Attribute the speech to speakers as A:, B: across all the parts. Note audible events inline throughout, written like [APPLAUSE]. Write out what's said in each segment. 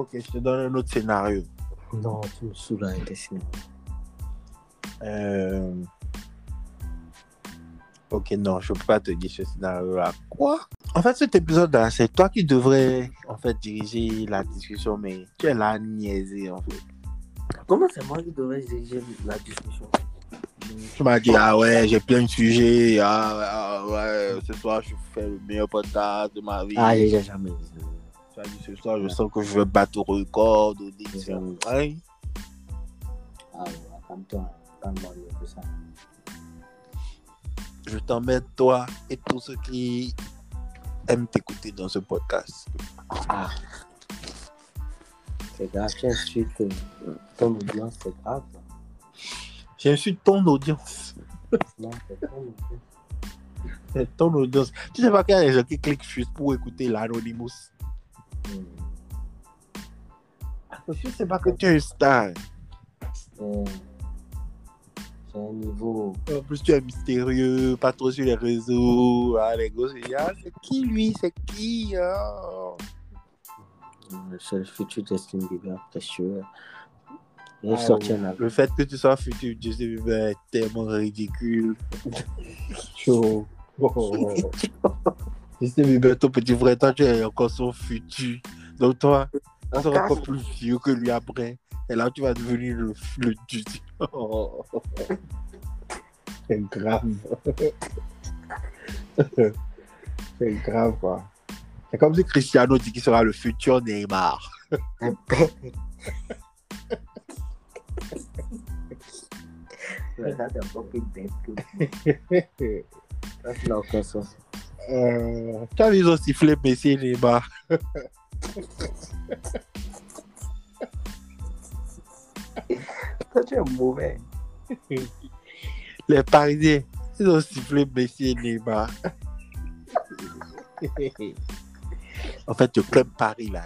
A: Ok, je te donne un autre scénario.
B: Non, tu me saoules avec tes scénarios.
A: Euh... Ok, non, je peux pas te dire ce scénario-là. Quoi? En fait, cet épisode-là, c'est toi qui devrais en fait diriger la discussion, mais tu es là niaisé en fait.
B: Comment c'est moi qui devrais diriger la discussion?
A: Tu m'as dit, ah ouais, j'ai plein de sujets, ah, ah ouais, ce soir je fais le meilleur podcast de ma vie.
B: Ah, j'ai jamais dit.
A: Ce soir, je sens que je vais battre au record. Ouais.
B: Ah, ouais, calme-toi. Calme-moi mieux que ça.
A: Je t'emmène toi et tous ceux qui aiment t'écouter dans ce podcast.
B: Ah. C'est grave, tu insultes ton audience, c'est grave. ça.
A: J'insulte ton audience.
B: Non, c'est ton audience.
A: C'est ton audience. Tu sais pas qu'il y a des gens qui cliquent juste pour écouter l'Anonymous.
B: Hmm.
A: Je sais pas que tu es un star.
B: C'est c'est un niveau.
A: En plus, tu es mystérieux, pas trop sur les réseaux. Ah, les gosses, ah, c'est qui lui? C'est qui ah?
B: Euh, C'est le futur Justin Bieber, t'es sûr. Il est
A: Ah,
B: album.
A: Le fait que tu sois futur Justin Bieber est tellement ridicule. [LAUGHS]
B: Chaud. [LAUGHS] [LAUGHS]
A: Justin Bieber, ton petit frère, toi, tu es encore son futur. Donc, toi, tu seras encore plus vieux que lui après. Et là, tu vas devenir le, le. Oh. [LAUGHS] C'est grave. [LAUGHS] C'est grave, quoi. C'est comme si Cristiano dit qu'il sera le futur Neymar.
B: Ça, c'est peu plus bête que
A: Euh, quand ils ont sifflé Messi et Neymar, [LAUGHS]
B: Toi, tu es mauvais.
A: les Parisiens, ils ont sifflé Messi et Neymar. en fait, le club Paris, là,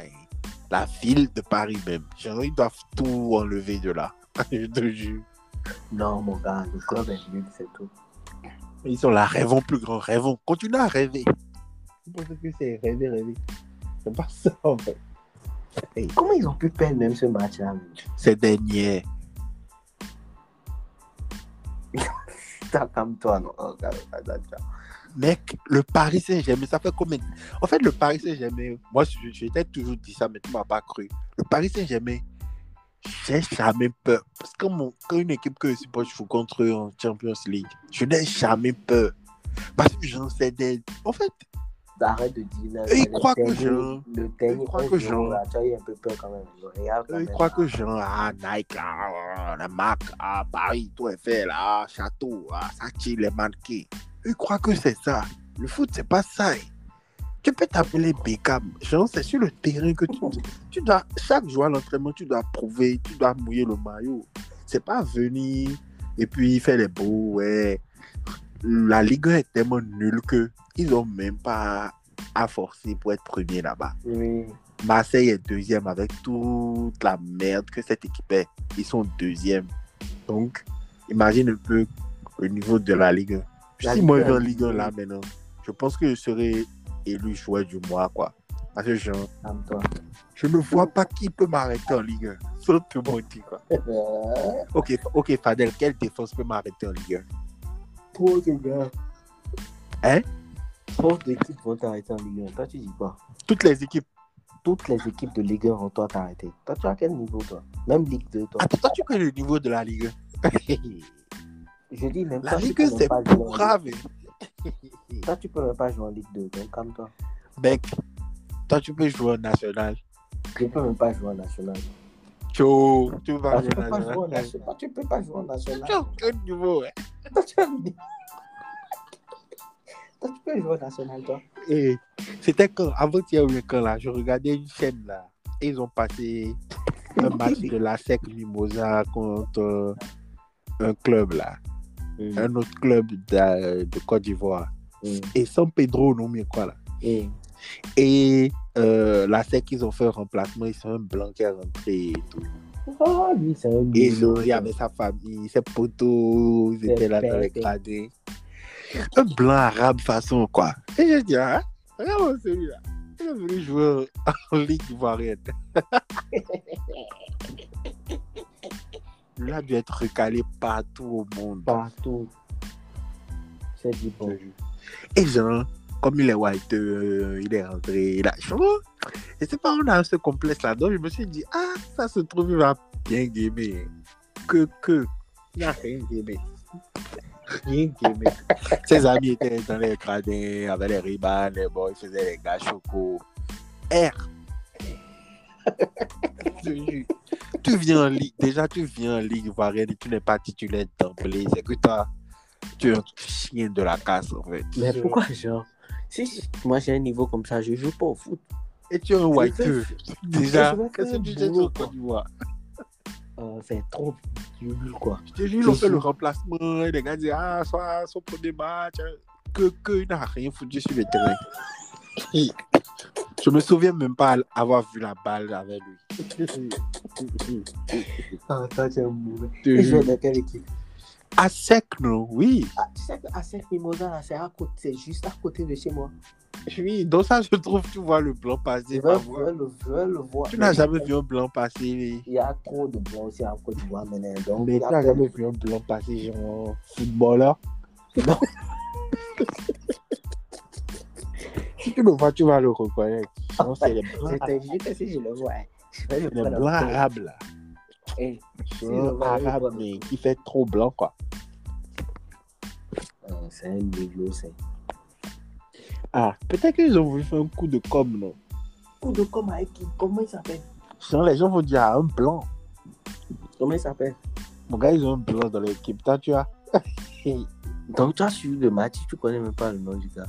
A: la ville de Paris même, genre, ils doivent tout enlever de là. [LAUGHS] Je te jure.
B: Non, mon gars, le club est nul, c'est tout.
A: Ils sont là, rêvons plus grand, rêvons. Continue à rêver. Vous pensez que c'est rêver, rêver. C'est pas ça, en fait.
B: Comment ils ont pu perdre même ce match-là
A: C'est dernier. [LAUGHS]
B: Putain, comme toi, non.
A: Mec, le Paris Saint-Germain, ça fait combien En fait, le Paris Saint-Germain, moi, t'ai toujours dit ça, mais tu m'as pas cru. Le Paris Saint-Germain, j'ai jamais peur. Parce que mon- quand une équipe que je supporte joue contre eux en Champions League, je n'ai jamais peur. Parce que j'en sais des... En fait,
B: Arrête de dire.
A: Eux, ils croient que je-
B: Le
A: ils croient que je-
B: tu as eu un peu peur quand même. Quand
A: eux, ils croient que genre, ah, Nike, là, la marque, ah, Paris, tout est fait, là, château, ah, tire les mannequins. Eux, ils croient que c'est ça. Le foot, c'est pas ça. hein. Tu peux t'appeler Beckham. Genre, c'est sur le terrain que tu, tu dois, chaque jour à l'entraînement, tu dois prouver, tu dois mouiller le maillot. C'est pas venir et puis faire les beaux, ouais. La Ligue 1 est tellement nulle que ils ont même pas à forcer pour être premier là-bas.
B: Oui.
A: Marseille est deuxième avec toute la merde que cette équipe est. Ils sont deuxième. Donc, imagine un peu le niveau de la Ligue 1.
B: La
A: Si
B: Ligue
A: moi,
B: 1,
A: je vais en Ligue 1 là maintenant, je pense que je serai élu joueur du mois, quoi. Parce que je, je ne vois pas qui peut m'arrêter en Ligue 1. Sauf tout le monde dit, quoi.
B: Euh,
A: Ok, ok, Fadel, quelle défense peut m'arrêter en Ligue
B: Trop de gars.
A: Hein?
B: Trop d'équipes vont t'arrêter en Ligue 1. Toi, tu dis quoi?
A: 1 Toutes les équipes.
B: Toutes les équipes de Ligue 1 vont toi t'arrêter. Toi, tu as quel niveau, toi? Même Ligue 2, toi.
A: Attends, toi, tu connais le niveau de la Ligue 1 [LAUGHS]
B: Je dis même
A: La Ligue
B: peux
A: 1,
B: même
A: c'est grave. [LAUGHS]
B: Toi, tu peux même pas jouer en Ligue 2. Donc, calme-toi.
A: Mec, toi, tu peux jouer au national.
B: Je peux même pas jouer en national.
A: Tcho, tu peux pas
B: Ah, je
A: jouer
B: peux pas jouer en
A: national.
B: tu peux pas jouer en national.
A: Tu as aucun niveau, ouais.
B: Toi, tu as- Toi, tu peux jouer en national, toi.
A: Et c'était quand, avant-hier ou quand là, je regardais une chaîne là, et ils ont passé un match de la SEC Mimosa contre euh, un club là, un autre club de, de Côte d'Ivoire.
B: Mm.
A: Et San Pedro, non, mais quoi là.
B: Et
A: Et euh, la SEC, ils ont fait un remplacement, ils sont un blanc qui est rentré et tout.
B: Oh, lui, c'est un
A: Et il y avait sa famille, ses potos, ils étaient là dans les gradins. Un blanc arabe façon quoi. Et je dis, ah, regarde celui-là. Il est venu jouer en [LAUGHS] Ligue ivoirienne. [LAUGHS] Il a dû être recalé partout au monde.
B: Partout. C'est du bon.
A: Et genre, comme il est white, euh, il est rentré, il a chaud. Et c'est pas, on a ce complexe là-dedans. Je me suis dit, ah, ça se trouve, il va bien gamer. Que, que, il n'a rien gamé. Rien gamé. Ses amis étaient dans les gradins, avec les ribans, les boys, ils faisaient les gars chocos. R. Tu viens en ligue, déjà tu viens en ligue ivoirienne et tu n'es pas titulaire d'emblée. C'est que toi, tu es un chien de la casse en fait.
B: Mais pourquoi, genre Si moi j'ai un niveau comme ça, je joue pas au foot.
A: Et tu es un whiteux. Déjà, qu'est-ce que tu Côte d'Ivoire?
B: Euh, c'est trop nul, quoi.
A: Je te jure, on fait le remplacement. Et les gars disent, ah, soit son premier match. hein. Que, que, il n'a rien foutu sur le terrain. [LAUGHS] Je me souviens même pas avoir vu la balle avec lui.
B: Ah, toi, tu es mauvais. Dans quelle équipe
A: À sec, non? Oui.
B: ah, Tu sais qu'à Sec Mimosa, c'est à côté, c'est juste à côté de chez moi.
A: Oui, donc ça, je trouve, tu vois le blanc passer.
B: veux, je veux le, je veux le voir.
A: Tu n'as jamais vu un blanc passer.
B: Il y a trop de blancs aussi en Côte d'Ivoire maintenant. Donc,
A: Mais tu n'as jamais vu un blanc passer, genre footballeur?
B: Non. [LAUGHS]
A: Si tu le vois, tu vas le reconnaître. C'est les blancs,
B: Je te jure que si je le vois, je vais le
A: les
B: prendre en
A: blancs
B: photo.
A: arabes, là. C'est un arabe, mais qui fait trop blanc, quoi.
B: euh, c'est un négro, c'est.
A: Ah, peut-être qu'ils ont voulu faire un coup de com, non?
B: Coup de com avec qui? Comment il s'appelle?
A: Sinon, les gens vont dire, ah, un blanc.
B: Comment il s'appelle?
A: Mon gars, ils ont un blanc dans l'équipe. Toi, tu as. [LAUGHS]
B: Donc, tu as suivi le match, tu connais même pas le nom du gars.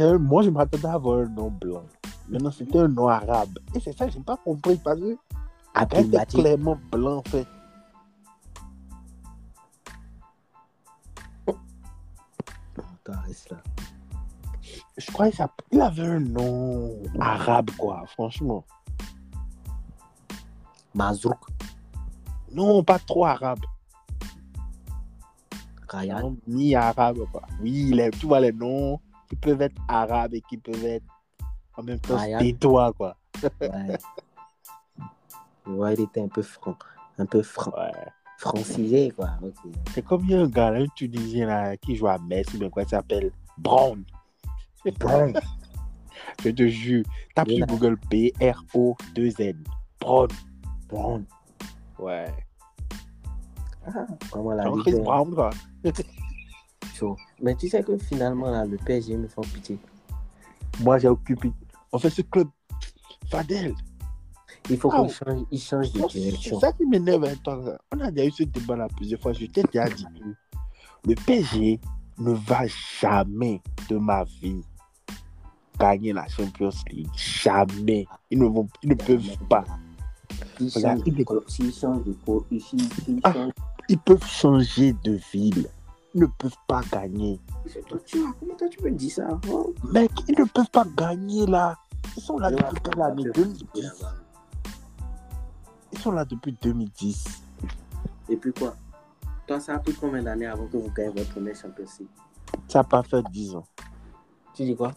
A: Un- Moi, je m'attendais à avoir un nom blanc. Maintenant, c'était un nom arabe. Et c'est ça, je n'ai pas compris parce que. Était
B: Abdelmati.
A: clairement blanc, en fait.
B: Là.
A: Je crois qu'il avait un nom arabe, quoi, franchement.
B: Mazrouk,
A: Non, pas trop arabe.
B: Ryan.
A: Non, mi-arabe, quoi. Oui, les, tu vois les noms qui peuvent être arabes et qui peuvent être en même temps tétois, quoi.
B: Ouais. ouais, il était un peu franc. Un peu franc.
A: Ouais.
B: Francisé, quoi.
A: C'est comme il y a un gars, un Tunisien là, qui joue à Metz, bien quoi, il s'appelle Brown.
B: Bon. [LAUGHS]
A: Je te jure. Tape sur Google B-R-O-2-N. Brown.
B: Bon.
A: Ouais.
B: Ah, comment la
A: Brown, quoi. [LAUGHS]
B: chaud. Mais tu sais que finalement, là, le PSG me font pitié.
A: Moi, j'ai occupé. En fait, ce club, Fadel.
B: Il faut
A: Ah,
B: qu'il change, il change de
A: C'est
B: direction.
A: ça qui m'énerve ça. On a déjà eu ce débat là plusieurs fois. Je t'ai déjà dit le PSG ne va jamais de ma vie gagner la Champions League. Jamais. Ils ne, vont, ils ne peuvent pas. Regarde,
B: de de
A: Ah. Ils peuvent changer de ville. Ils ne peuvent pas gagner.
B: C'est toi, tu vois, Comment toi tu peux dire ça Oh.
A: Mec, ils ne peuvent pas gagner là. Ils sont là depuis quelle année 2010. Ils sont là depuis 2010.
B: Et puis quoi? Toi, ça a pris combien d'années avant que vous gagnez votre premier Champions League
A: Ça n'a pas fait 10 ans.
B: Tu dis quoi?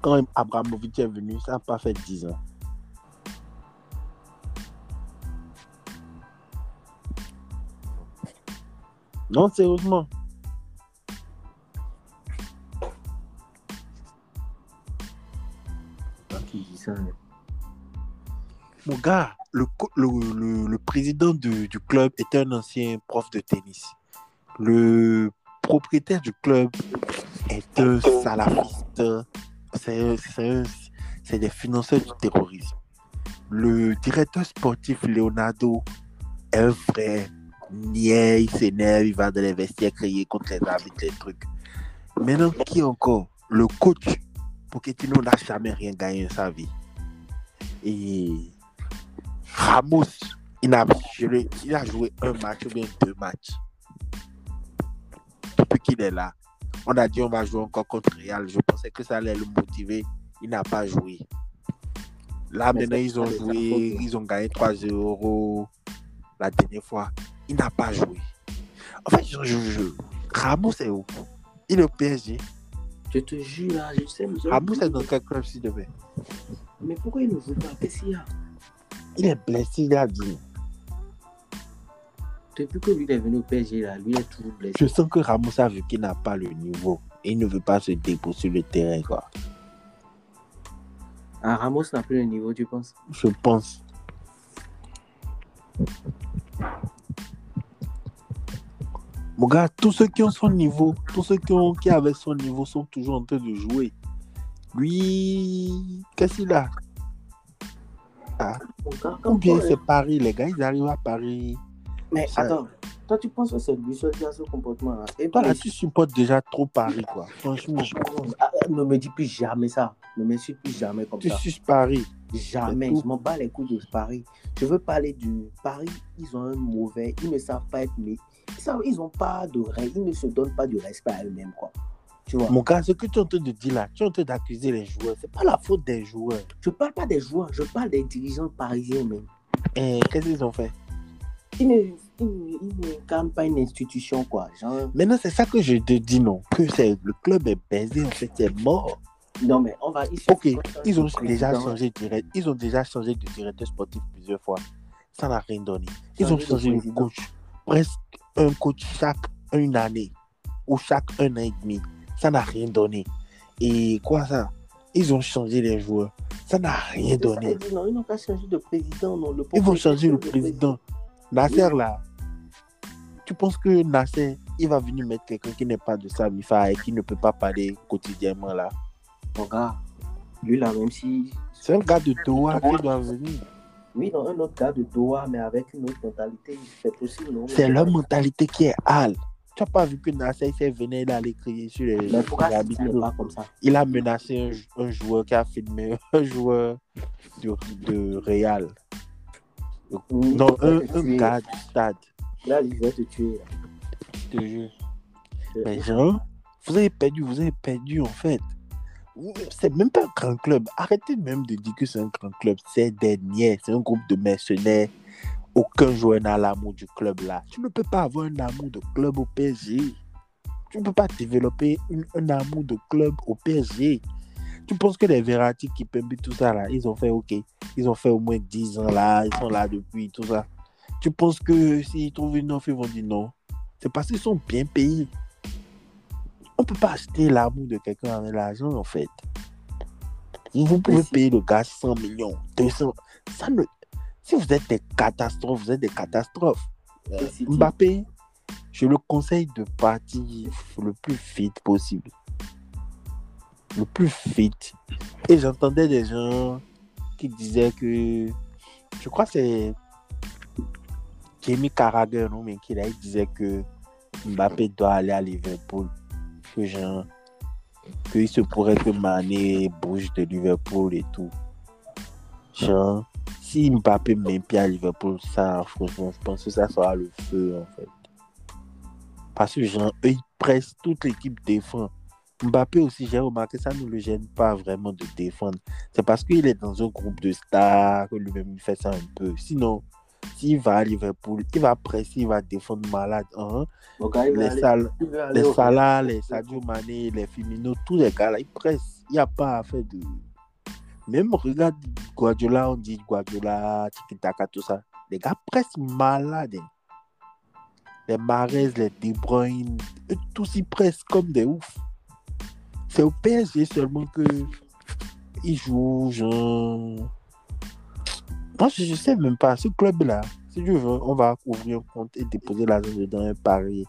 A: Quand Abramovic est venu, ça n'a pas fait 10 ans. Non, sérieusement. Gars, le, le, président du, club était un ancien prof de tennis. Le propriétaire du club est un salafiste. C'est des financeurs du terrorisme. Le directeur sportif Leonardo est un vrai niais, il s'énerve, il va dans les vestiaires crier contre les arbitres, les trucs. Maintenant, qui encore? Le coach Pochettino n'a jamais rien gagné dans sa vie. Et Ramos, il a, joué- il a joué un match ou bien deux matchs. Depuis qu'il est là, on a dit on va jouer encore contre Real. Je pensais que ça allait le motiver. Il n'a pas joué. Là,
B: Mais
A: maintenant, ils ont joué, ils ont gagné 3 euros la dernière fois. Il n'a pas joué. En fait, je, je, je- Ramos est où? Il est au PSG.
B: Je te jure, là, je sais.
A: Ramos est dans quel club, s'il te plaît?
B: Mais pourquoi il ne veut pas? Qu'est-ce qu'il y a?
A: Il est blessé, il a dit.
B: Depuis que lui est venu au PSG, là, lui est toujours blessé.
A: Je sens que Ramos a vu qu'il n'a pas le niveau. Et il ne veut pas se déposer sur le terrain, quoi.
B: Ah, Ramos n'a plus le niveau, tu penses?
A: Je pense. Mon gars, tous ceux qui ont son niveau, tous ceux qui, ont, qui avaient son niveau sont toujours en train de jouer. Lui, qu'est-ce qu'il a?
B: Gars,
A: Ou bien c'est Paris, les gars, ils arrivent à Paris.
B: Mais
A: ça-
B: attends, toi, tu penses que c'est lui seul qui a ce comportement-là? Et
A: Toi, là, tu supportes déjà trop Paris, quoi. Franchement,
B: Ah, ne me dis plus jamais ça. Ne me suis plus jamais comme
A: tu
B: ça.
A: suces Paris.
B: Jamais. Je m'en bats les couilles de Paris. Je veux parler du Paris. Ils ont un mauvais. Ils ne savent pas être. Mais ils n'ont pas. Ils ne se donnent pas de respect à eux-mêmes, quoi. Tu vois.
A: Mon gars, ce que tu es en train de dire là, tu es en train d'accuser les joueurs. C'est pas la faute des joueurs.
B: Je parle pas des joueurs. Je parle des dirigeants parisiens même.
A: Et qu'est-ce qu'ils ont fait?
B: Ils ne, ils pas une institution, quoi. Genre,
A: Maintenant, c'est ça que je te dis, non. Que le club est baisé, en fait, c'est mort.
B: non, mais on va.
A: Ok,
B: ils
A: ont
B: président.
A: déjà changé de direct, ils ont déjà changé de directeur sportif plusieurs fois. Ça n'a rien donné. Ils ont
B: Changé de
A: coach. Presque un coach chaque une année ou chaque un an et demi. Ça n'a rien donné. Et quoi ça? Ils ont changé les joueurs. Ça n'a rien
B: ça,
A: donné.
B: non, ils n'ont pas changé de président. Non, le
A: Ils vont changer le président. Nasser là. Tu penses que Nasser, il va venir mettre quelqu'un qui n'est pas de Samifa et qui ne peut pas parler quotidiennement là?
B: Mon gars, lui là, même si.
A: C'est un gars de Doha qui doit venir.
B: Oui, non, un autre gars de Doha, mais avec une autre mentalité, c'est possible, non?
A: C'est leur mentalité qui est hâle. Tu n'as pas vu que Nasser s'est venu il allait crier sur les,
B: Mais pourquoi
A: les
B: pas comme ça?
A: Il a menacé un, un joueur qui a filmé [LAUGHS] un joueur de, de Real. Non, un, un gars du stade.
B: Là, il va te tuer. là.
A: Je te jure. Mais genre, vous avez perdu, vous avez perdu en fait. C'est même pas un grand club. Arrêtez même de dire que c'est un grand club. C'est des niais. C'est un groupe de mercenaires. Aucun joueur n'a l'amour du club là. Tu ne peux pas avoir un amour de club au PSG. Tu ne peux pas développer une- un amour de club au PSG. Tu penses que les Verratti qui Pembe, tout ça là, ils ont fait OK. Ils ont fait au moins 10 ans là. Ils sont là depuis, tout ça. Tu penses que s'ils trouvent une offre, ils vont dire non. C'est parce qu'ils sont bien payés. On ne peut pas acheter l'amour de quelqu'un avec l'argent, en fait. Vous pouvez payer le gars 100 millions, 200. Ça ne... Si vous êtes des catastrophes, vous êtes des catastrophes. Euh,
B: tu-
A: Mbappé, je le conseille de partir le plus vite possible. Le plus vite. Et j'entendais des gens qui disaient que. Je crois que c'est Jamie Carragher, non, mais qui là, il disait que Mbappé doit aller à Liverpool. Que genre. Qu'il se pourrait que Mané bouge de Liverpool et tout. Genre, si Mbappé met pied à Liverpool, ça, franchement, je pense que ça sera le feu, en fait. Parce que, genre, eux, ils pressent, toute l'équipe défend. Mbappé aussi, j'ai remarqué, ça ne le gêne pas vraiment de défendre. C'est parce qu'il est dans un groupe de stars que lui-même, il fait ça un peu. Sinon, s'il va à Liverpool, il va presser, il va défendre malade. hein. Les,
B: aller-
A: Sal- les Salah, les Sadio Mané, les Firmino, tous les gars là, ils pressent. Il n'y a pas à faire de. Même regarde Guardiola, on dit Guardiola, Tiki-Taka, tout ça. Les gars pressent malades. hein. Les Mahrez, les De Bruyne, eux tous ils pressent comme des oufs. C'est au PSG seulement que ils jouent, genre. Moi, je ne sais même pas. Ce club-là, si tu veux, on va ouvrir un compte et déposer l'argent dedans un pari.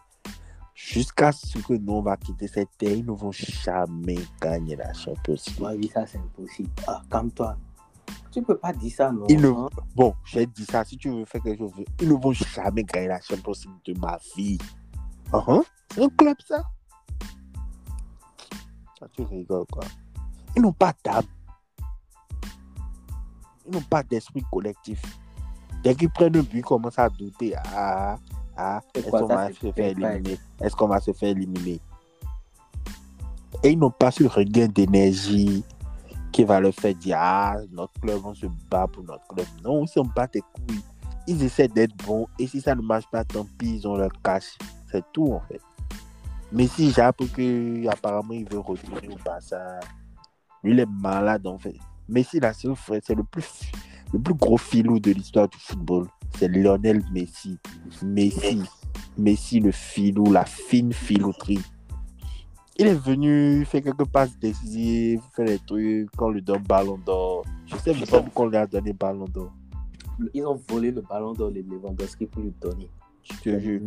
A: Jusqu'à ce que nous, on va quitter cette terre, ils ne vont jamais gagner la Champions League.
B: Moi, oui, ça, c'est impossible. Ah, calme-toi. Tu peux pas dire ça, non
A: Ils ne-
B: hein?
A: Bon, j'ai dit ça, si tu veux faire quelque chose, ils ne vont jamais gagner la Champions League de ma vie. Uh-huh. C'est un club, ça? Ça, tu rigoles, quoi. Ils n'ont pas d'âme. Ils n'ont pas d'esprit collectif. Dès qu'ils prennent un but, ils commencent à douter. Ah, ah, est-ce qu'on va se faire éliminer? Est-ce qu'on va se faire éliminer? Et ils n'ont pas ce regain d'énergie qui va leur faire dire Ah, notre club, on se bat pour notre club. Non, ils s'en battent les couilles. Ils essaient d'être bons et si ça ne marche pas, tant pis, ils ont leur cash. C'est tout en fait. Messi, j'ai appris que apparemment il veut retourner au Barça. Lui, il est malade en fait. Messi, là, c'est le frère, c'est le plus, le plus gros filou de l'histoire du football. C'est Lionel Messi. Messi. Messi, le filou, la fine filouterie. Il est venu, il fait quelques passes décisives, fait des trucs, quand on lui donne ballon d'or. Je sais même pas pourquoi on lui a donné ballon d'or.
B: Ils ont volé le ballon d'or de Lewandowski pour lui donner.
A: Je te jure.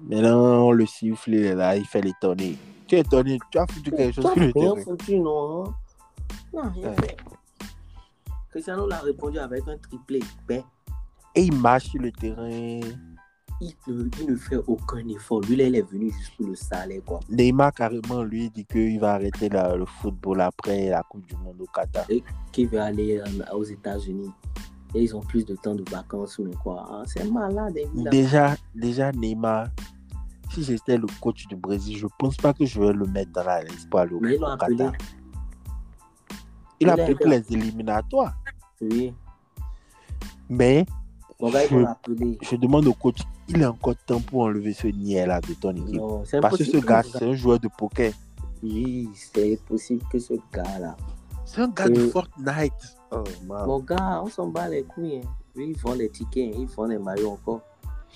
A: Maintenant, le siffle, il est là, il fait l'étonner. Tu es étonné, tu as foutu quelque chose sur le terrain.
B: foutu, non hein? Non, rien fait. Cristiano l'a répondu avec un triplé. Ben,
A: Et il marche sur le terrain.
B: il, ne, il ne fait aucun effort. Lui, là, il est venu juste pour le salaire, quoi.
A: Neymar, carrément, lui, dit qu'il va arrêter la- le football après la Coupe du Monde au Qatar.
B: Qui veut aller euh, aux États-Unis. Et ils ont plus de temps de vacances, mais quoi. hein, C'est malade, évidemment.
A: Déjà, déjà, Neymar, si j'étais le coach du Brésil, je pense pas que je vais le mettre dans la liste pour aller au,
B: Mais ils l'ont appelé.
A: Il a pour les éliminatoires.
B: Oui.
A: Mais Je- demande au coach, il a encore temps pour enlever ce niais-là de ton équipe.
B: Non,
A: Parce que ce gars, c'est un joueur de poker.
B: Oui, c'est possible que ce gars-là.
A: C'est un gars de
B: Euh,
A: Fortnite. Oh, man.
B: Mon gars, on s'en bat les couilles. hein. Ils vendent les tickets, hein. ils vendent les maillots encore.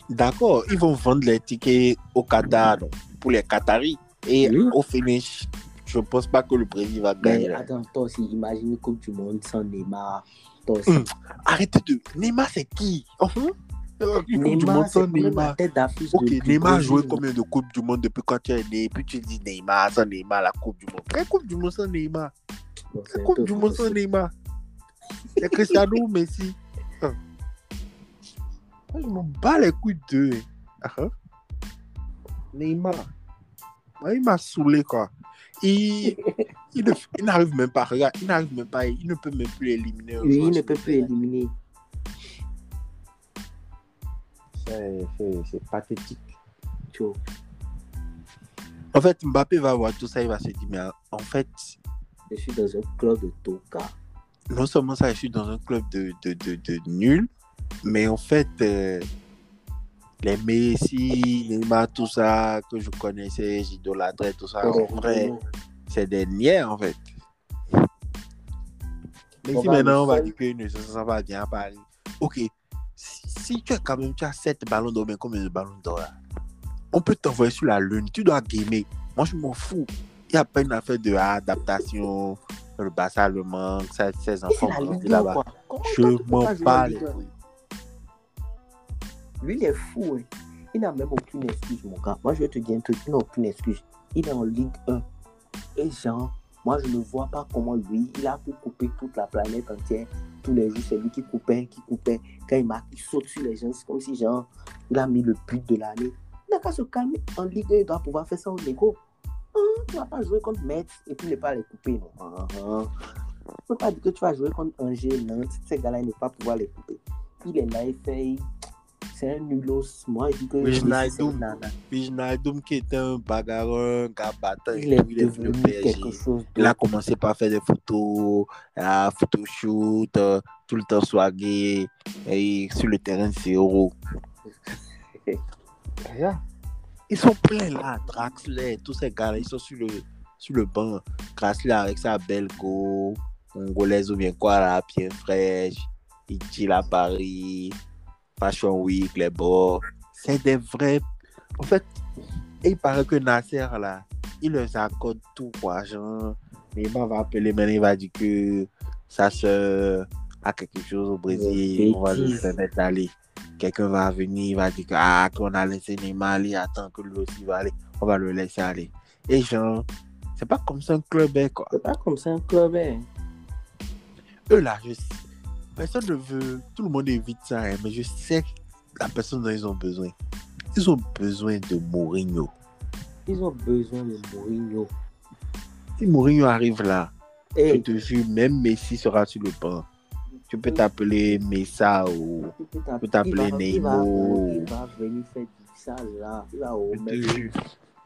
A: D'accord, ils vont vendre les tickets au Qatar donc, pour les Qataris. Et
B: Oui.
A: au finish, je pense pas que le Brésil va
B: Mais
A: gagner. là.
B: attends, toi aussi, imagine une Coupe du Monde sans Neymar. Toi aussi.
A: Hum. Arrêtez de. Neymar, c'est qui? Oh, hum? Euh, Une Coupe du
B: Neymar,
A: Monde sans Neymar. Ok, Neymar a joué combien de Coupes du Monde depuis quand tu es né? Puis tu dis Neymar, sans Neymar, la Coupe du Monde. Quelle Coupe du Monde sans Neymar
B: Bon,
A: Quelle Coupe du Monde sans. Neymar C'est Cristiano ou Messi? Hein. Moi, je m'en bats les couilles d'eux. hein. Ah, hein. Neymar. Moi, il m'a saoulé, quoi. Il, il, n'arrive même pas, regarde, il n'arrive même pas, il ne peut même plus éliminer. joueur
B: il ne peut plus éliminer.
A: C'est- C'est c'est pathétique.
B: Tu vois.
A: En fait, Mbappé va voir tout ça, il va se dire, mais en fait,
B: Je suis dans un club de Toka.
A: non seulement ça, je suis dans un club de, de, de, de nul, mais en fait, euh, les Messi, Neymar, tout ça que je connaissais, j'idolâtrais, tout ça, en vrai, c'est des niais, en fait. Mais
B: On
A: si
B: va
A: maintenant on va dire qu'il ne sent pas bien à Paris, ok, si, si tu as quand même tu as 7 ballons d'or, mais combien de ballons d'or là? On peut t'envoyer sur la lune, tu dois gamer. Moi, je m'en fous. Il n'y a pas une affaire de adaptation, le Barça le manque, ça,
B: c'est
A: enfants
B: la
A: grandissent
B: Ligue 1,
A: là-bas. Je m'en bats les
B: Ligue 1?
A: couilles.
B: Lui, il est fou. hein. Il n'a même aucune excuse, mon gars. Moi, je vais te dire un truc. Il n'a aucune excuse. Il est en Ligue 1. Et genre, moi, je ne vois pas comment lui, il a pu couper toute la planète entière. Tous les jours, c'est lui qui coupait, qui coupait. Quand il marque, il saute sur les gens. C'est comme si, genre, il a mis le but de l'année. Il n'a qu'à se calmer. En Ligue 1, il doit pouvoir faire ça au Lego. Hein, tu ne vas pas jouer contre Metz et puis ne pas les couper, non. Ah, ah. Tu ne peux pas dire que tu vas jouer contre Angers, Nantes. Ces gars-là, il ne va pas pouvoir les couper. Il est là, il fait. C'est un nulos. Moi, je dis que.
A: Wijnaldum. qui était un bagarreur, un gars battant,
B: Il est
A: il est venu
B: devenu quelque chose
A: Il a commencé par faire des photos, à photoshoot, euh, tout le temps swagué, et sur le terrain, c'est euro. [LAUGHS] Ils sont pleins là, Draxler, tous ces gars-là, ils sont sur le, sur le banc. Draxler avec sa belle go, congolaise ou bien quoi là, bien fraîche, il à Paris, Fashion Week, les bords. C'est des vrais. En fait, il paraît que Nasser là, il leur accorde tout quoi, genre. Neymar va appeler maintenant, il va dire que sa soeur a quelque chose au Brésil, on va faire mettre aller. Quelqu'un va venir, il va dire que, ah, qu'on a laissé Neymar aller, attends que lui aussi va aller, on va le laisser aller. Et genre, c'est pas comme ça un club, quoi.
B: C'est pas comme ça un club, hein.
A: Eux là, je sais, personne ne veut, tout le monde évite ça, hein, mais je sais la personne dont ils ont besoin. Ils ont besoin de Mourinho.
B: Ils ont besoin de Mourinho.
A: Si Mourinho arrive là, je te jure, même Messi sera sur le banc. Tu peux t'appeler Messa ou.
B: tu peux
A: t'appeler
B: va- il va- venir faire du ça là. Au
A: Je jure.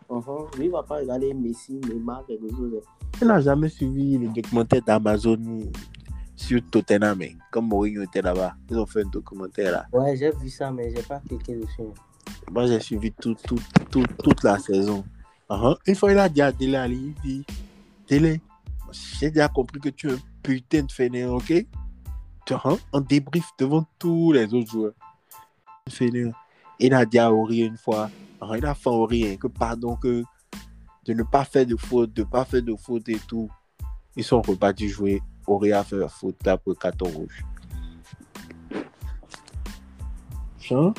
B: Uh-huh. Lui, il va pas regarder Messi, Neymar, quelque chose.
A: Il n'a jamais suivi le documentaire d'Amazon sur Tottenham. Comme Mourinho était là-bas, ils ont fait un documentaire là.
B: Ouais, j'ai vu ça, mais j'ai pas cliqué dessus.
A: Moi, j'ai suivi tout, tout, tout- toute la saison. Uh-huh. Une fois, il a dit à Dele Ali, il dit, Dele, j'ai déjà compris que tu es un putain de fainéant, ok? Tu uh-huh, en débrief devant tous les autres joueurs. Fainéant. Il a dit à une fois, uh-huh, il a fait Ori hein, que pardon, que de ne pas faire de faute, de ne pas faire de faute et tout. Ils sont repartis jouer. Ori a fait faute le carton rouge. Hein?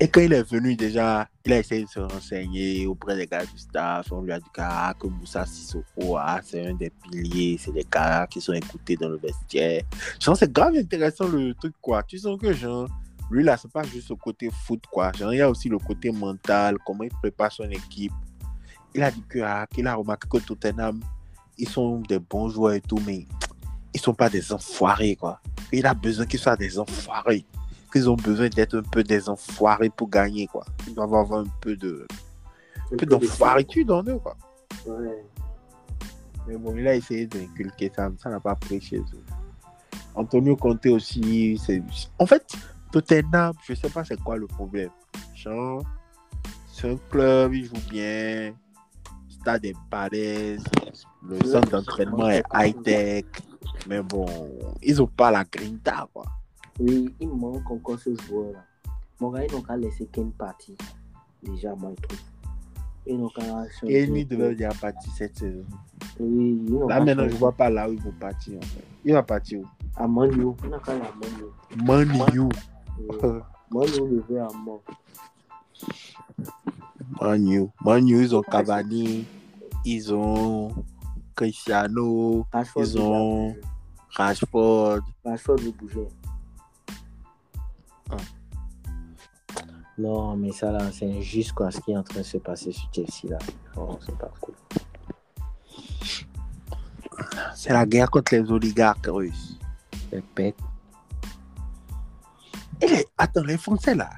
A: Et quand il est venu déjà, il a essayé de se renseigner auprès des gars du staff. On lui a dit que, ah, que Moussa Sissoko, ah, c'est un des piliers, c'est des gars qui sont écoutés dans le vestiaire. Genre, c'est grave intéressant le truc, quoi. Tu sens que, genre, lui là, c'est pas juste le côté foot, quoi. Genre, il y a aussi le côté mental, comment il prépare son équipe. Il a dit que, ah, qu'il a remarqué que Tottenham, ils sont des bons joueurs et tout, mais ils sont pas des enfoirés, quoi. Il a besoin qu'ils soient des enfoirés qu'ils ont besoin d'être un peu des enfoirés pour gagner, quoi. Ils doivent avoir un peu de, un peu d'enfoiritude en eux, quoi.
B: Ouais.
A: Mais bon, il a essayé d'inculquer ça, ça n'a pas pris chez eux. Antonio Conte aussi, c'est... En fait, Tottenham, je sais pas c'est quoi le problème. Genre, c'est un club, il joue bien, stade est balèze, le centre d'entraînement est high-tech, mais bon, ils ont pas la grinta, quoi.
B: Oui, il manque encore ce joueur-là. Mon gars, ils n'ont qu'à laisser Ken partir. Déjà, moi, je trouve. Ils n'ont qu'à changer.
A: Et lui devait déjà partir cette saison.
B: Oui, ils n'ont
A: Là, maintenant, je
B: changer.
A: vois pas là où ils vont partir, en fait. Il va partir où?
B: À Manu, ils n'ont qu'à aller à Manu.
A: Man U.
B: Oui. Manu le veut à mort. [LAUGHS]
A: Man U. Man U, ils ont Cavani, ils ont Cristiano,
B: Rashford,
A: Ils ont- Rashford.
B: Rashford veut bouger.
A: Ah.
B: Non, mais ça là, c'est injuste quoi, ce qui est en train de se passer sur Chelsea là. Non, c'est pas cool.
A: C'est la guerre contre les oligarques russes. Et les- Attends, les Français là,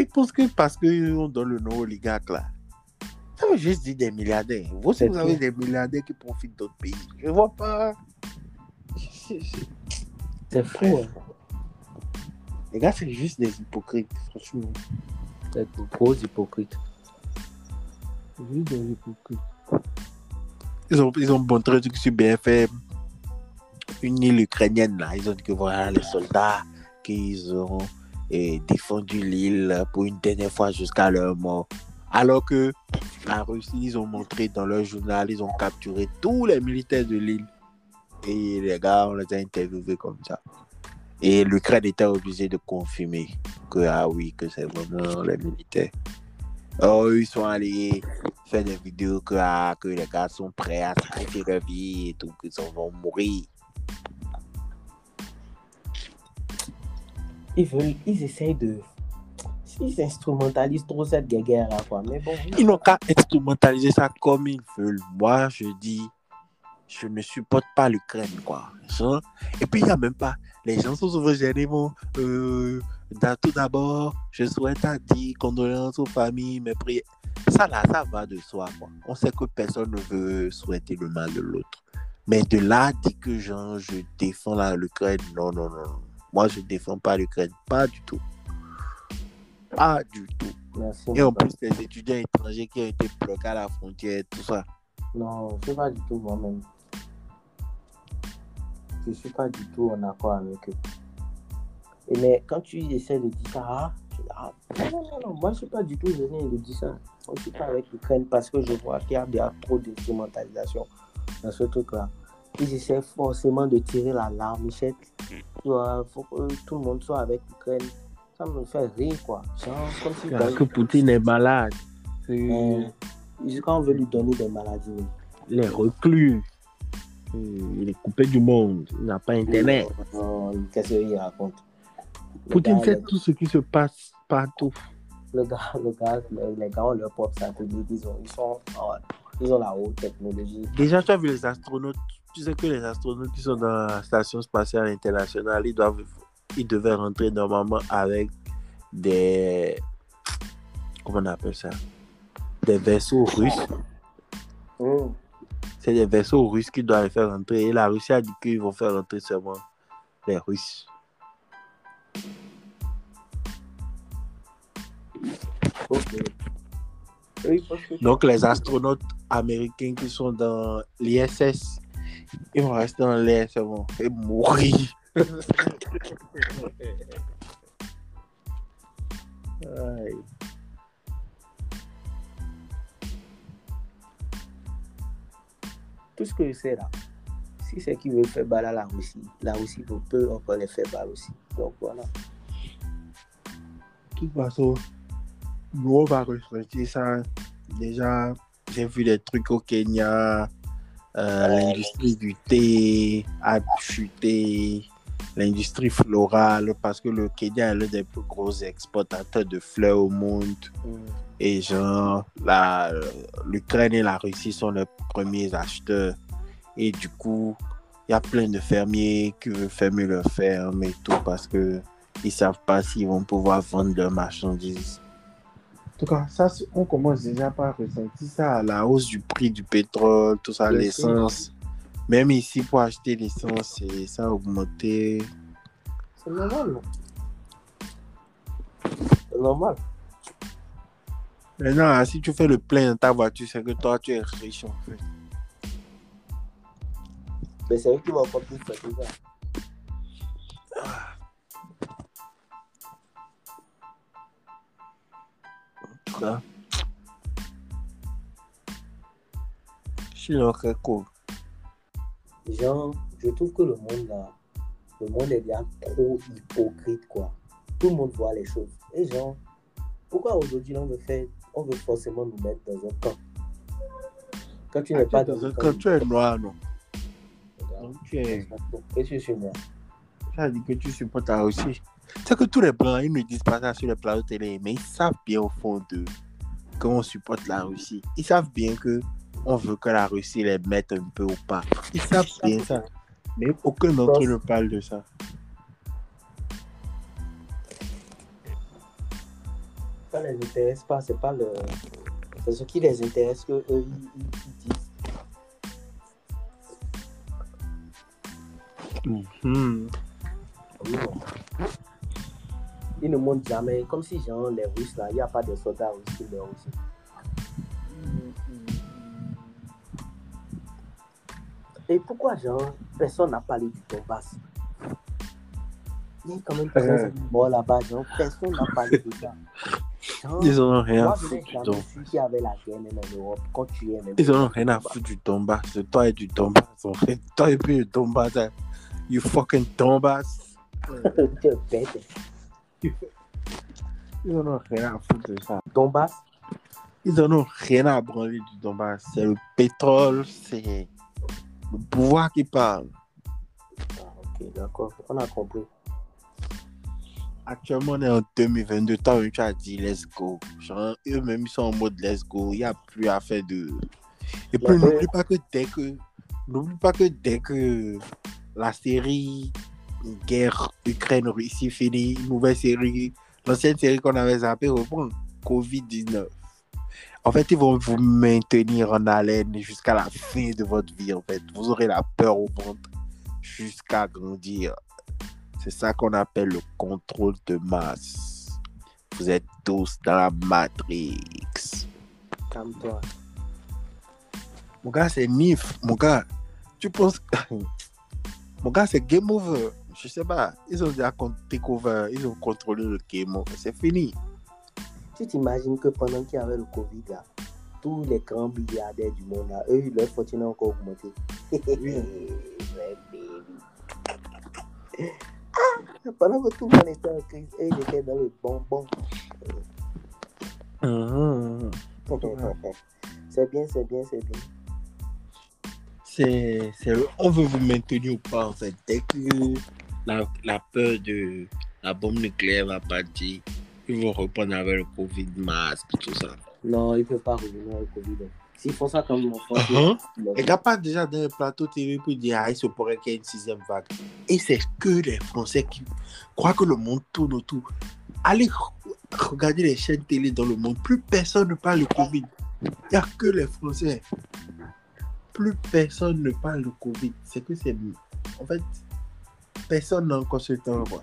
A: ils pensent que parce qu'on donne le nom oligarque là, ça veut juste dire des milliardaires. Vous, si vous avez des milliardaires qui profitent d'autres pays, je vois pas. C'est-
B: fou. hein.
A: Les gars, c'est juste des hypocrites, franchement.
B: C'est de gros hypocrites.
A: Juste des hypocrites. Ils ont, ils ont montré un truc sur BFM. Une île ukrainienne, là. Ils ont dit que voilà, les soldats qu'ils ont eh, défendu l'île pour une dernière fois jusqu'à leur mort. Alors que la Russie, ils ont montré dans leur journal, ils ont capturé tous les militaires de l'île. Et les gars, on les a interviewés comme ça. Et l'Ukraine était obligé de confirmer que, ah oui, que c'est vraiment les militaires. Oh, ils sont allés faire des vidéos que, ah, que les gars sont prêts à sacrifier leur vie et tout, qu'ils vont mourir.
B: Ils veulent, ils essayent de. Ils instrumentalisent trop cette guerre quoi. Mais bon.
A: Ils n'ont qu'à instrumentaliser ça comme ils veulent. Moi, je dis, je ne supporte pas l'Ukraine, quoi. Genre, Et puis, il n'y a même pas. Les gens sont souvent gênés. Bon, tout d'abord, je souhaite à dire condoléances aux familles, mes prières. Ça, là, ça va de soi. On sait que personne ne veut souhaiter le mal de l'autre. Mais de là, dire que genre, je défends l'Ukraine, non, non, non. Moi, je ne défends pas l'Ukraine. Pas du tout. Pas du tout.
B: Merci.
A: Et en plus, les étudiants étrangers qui ont été bloqués à la frontière, tout ça.
B: Non, je suis pas du tout moi-même. Je suis pas du tout en accord avec eux. Et mais quand tu essaies de dire ça, ah, tu dis, ah, non, non, non, moi je suis pas du tout gêné de dire ça. Moi je suis pas avec l'Ukraine parce que je vois qu'il y a déjà trop d'instrumentalisation dans ce truc-là. Ils essaient forcément de tirer la larmichette. Il faut que tout le monde soit avec l'Ukraine. Ça me fait rire, quoi. Genre, comme si dans-
A: que Poutine est malade.
B: Euh, quand on veut lui donner des maladies.
A: Il est reclus. Il est coupé du monde. Il n'a pas Internet.
B: Non, Qu'est-ce qu'il raconte? Le
A: Poutine
B: gars,
A: sait
B: le-
A: tout ce qui se passe partout.
B: Le gars, le gars, le- les gars ont leur propre satellite, ils, ont, ils, sont, en- ils ont la haute technologie.
A: Déjà, tu as vu les astronautes. Tu sais que les astronautes qui sont dans la station spatiale internationale, ils, doivent, ils devaient rentrer normalement avec des. Comment on appelle ça? Des vaisseaux russes.
B: Hum,
A: C'est des vaisseaux russes qui doivent les faire rentrer. Et la Russie a dit qu'ils vont faire rentrer seulement les Russes. Donc, les astronautes américains qui sont dans l'ISS, ils vont rester dans l'air, c'est bon, et mourir. [LAUGHS] Aïe.
B: tout ce que je sais là, si c'est qu'ils veulent faire balle à la Russie, la Russie peut- peut encore les faire balle aussi. Donc voilà.
A: De toute façon, nous, on va ressentir ça. Déjà, j'ai vu des trucs au Kenya. Euh, L'industrie du thé a chuté. L'industrie florale, parce que le Kenya est l'un des plus gros exportateurs de fleurs au monde. Et genre, l'Ukraine et la Russie sont les premiers acheteurs. Et du coup, il y a plein de fermiers qui veulent fermer leurs fermes et tout parce que ils savent pas s'ils vont pouvoir vendre leurs marchandises. En tout cas, ça, on commence déjà par ressentir ça à la hausse du prix du pétrole, tout ça, l'essence. Même ici, pour acheter l'essence, ça a augmenté.
B: C'est normal, non? C'est normal.
A: Maintenant, si tu fais le plein dans ta voiture, c'est que toi, tu es riche en fait.
B: Mais c'est eux qui vont plus tout ça.
A: Tout suis là, très cool.
B: Genre, je trouve que le monde là, le monde est bien trop hypocrite, quoi. Tout le monde voit les choses. Et genre, pourquoi aujourd'hui on veut faire, on veut forcément nous mettre dans un camp? Quand tu n'es pas dans un camp,
A: tu es noir, non?
B: Qu'est-ce que je suis moi
A: Ça dit que tu supportes la Russie. C'est que tous les blancs, ils ne disent pas ça sur les plateaux télé, mais ils savent bien au fond d'eux qu'on supporte la Russie. Ils savent bien que on veut que la Russie les mette un peu au pas. Ils savent bien ça. Mais aucun d'entre eux ne parle de ça.
B: Ça les intéresse pas, c'est pas le. C'est ce qui les intéresse que eux ils, ils- ils disent.
A: Mhm.
B: Ils ne montrent jamais, comme si genre les Russes là, il n'y a pas de soldats russes qui meurent aussi. Et pourquoi genre personne n'a parlé du Donbass? Il y a quand même 13
A: Euh.
B: morts là-bas, genre personne n'a parlé de ça. Genre,
A: Ils en ont rien à foutre du Donbass.
B: y avait la guerre même en Europe quand tu es même.
A: Ils en ont rien à foutre du Donbass. Toi et du Donbass. En fait, toi et puis le Donbass. You fucking Donbass. Ils en ont rien à foutre de ça.
B: Donbass,
A: Ils en ont rien à branler du Donbass. C'est le pétrole, c'est le pouvoir qui parle.
B: ah, ok, d'accord, on a compris.
A: Actuellement, on est en 2022. Toi, tu as dit let's go. Genre, eux-mêmes, ils sont en mode let's go. Il n'y a plus à faire de. Et puis, n'oublie pas que dès que. N'oublie pas que dès que la série guerre Ukraine-Russie finit, une nouvelle série, l'ancienne série qu'on avait zappée reprend. Covid-19. En fait, ils vont vous maintenir en haleine jusqu'à la fin de votre vie. En fait, vous aurez la peur au ventre jusqu'à grandir. C'est ça qu'on appelle le contrôle de masse. Vous êtes tous dans la Matrix.
B: Calme-toi.
A: Mon gars, c'est NIF. Mon gars, tu penses. [LAUGHS] Mon gars, c'est game over. Je sais pas. Ils ont déjà over. Ils ont contrôlé le game over. C'est fini.
B: Tu t'imagines que pendant qu'il y avait le Covid, là, tous les grands milliardaires du monde, là, eux, leur fortune a encore augmenté. [LAUGHS] Ouais, baby. Ah, pendant que tout le monde était en crise, eux, ils étaient dans le bonbon.
A: Mhm. [LAUGHS]
B: C'est bien, c'est bien, c'est bien.
A: C'est, c'est on veut vous maintenir ou pas, en fait. Dès que la, la peur de la bombe nucléaire va partir, ils vont reprendre avec le Covid, masque, tout ça.
B: Non, ils ne peuvent pas revenir au Covid. hein. S'ils font ça comme en France,
A: Uh-huh.
B: ils vont-
A: Et n'y a pas déjà dans le plateau TV pour dire ah, il se pourrait qu'il y ait une sixième vague. Et c'est que les Français qui croient que le monde tourne autour. Allez re- regarder les chaînes télé dans le monde. Plus personne ne parle de Covid. Il n'y a que les Français. Plus personne ne parle de Covid. C'est que c'est. En fait, personne n'a encore ce temps. Quoi.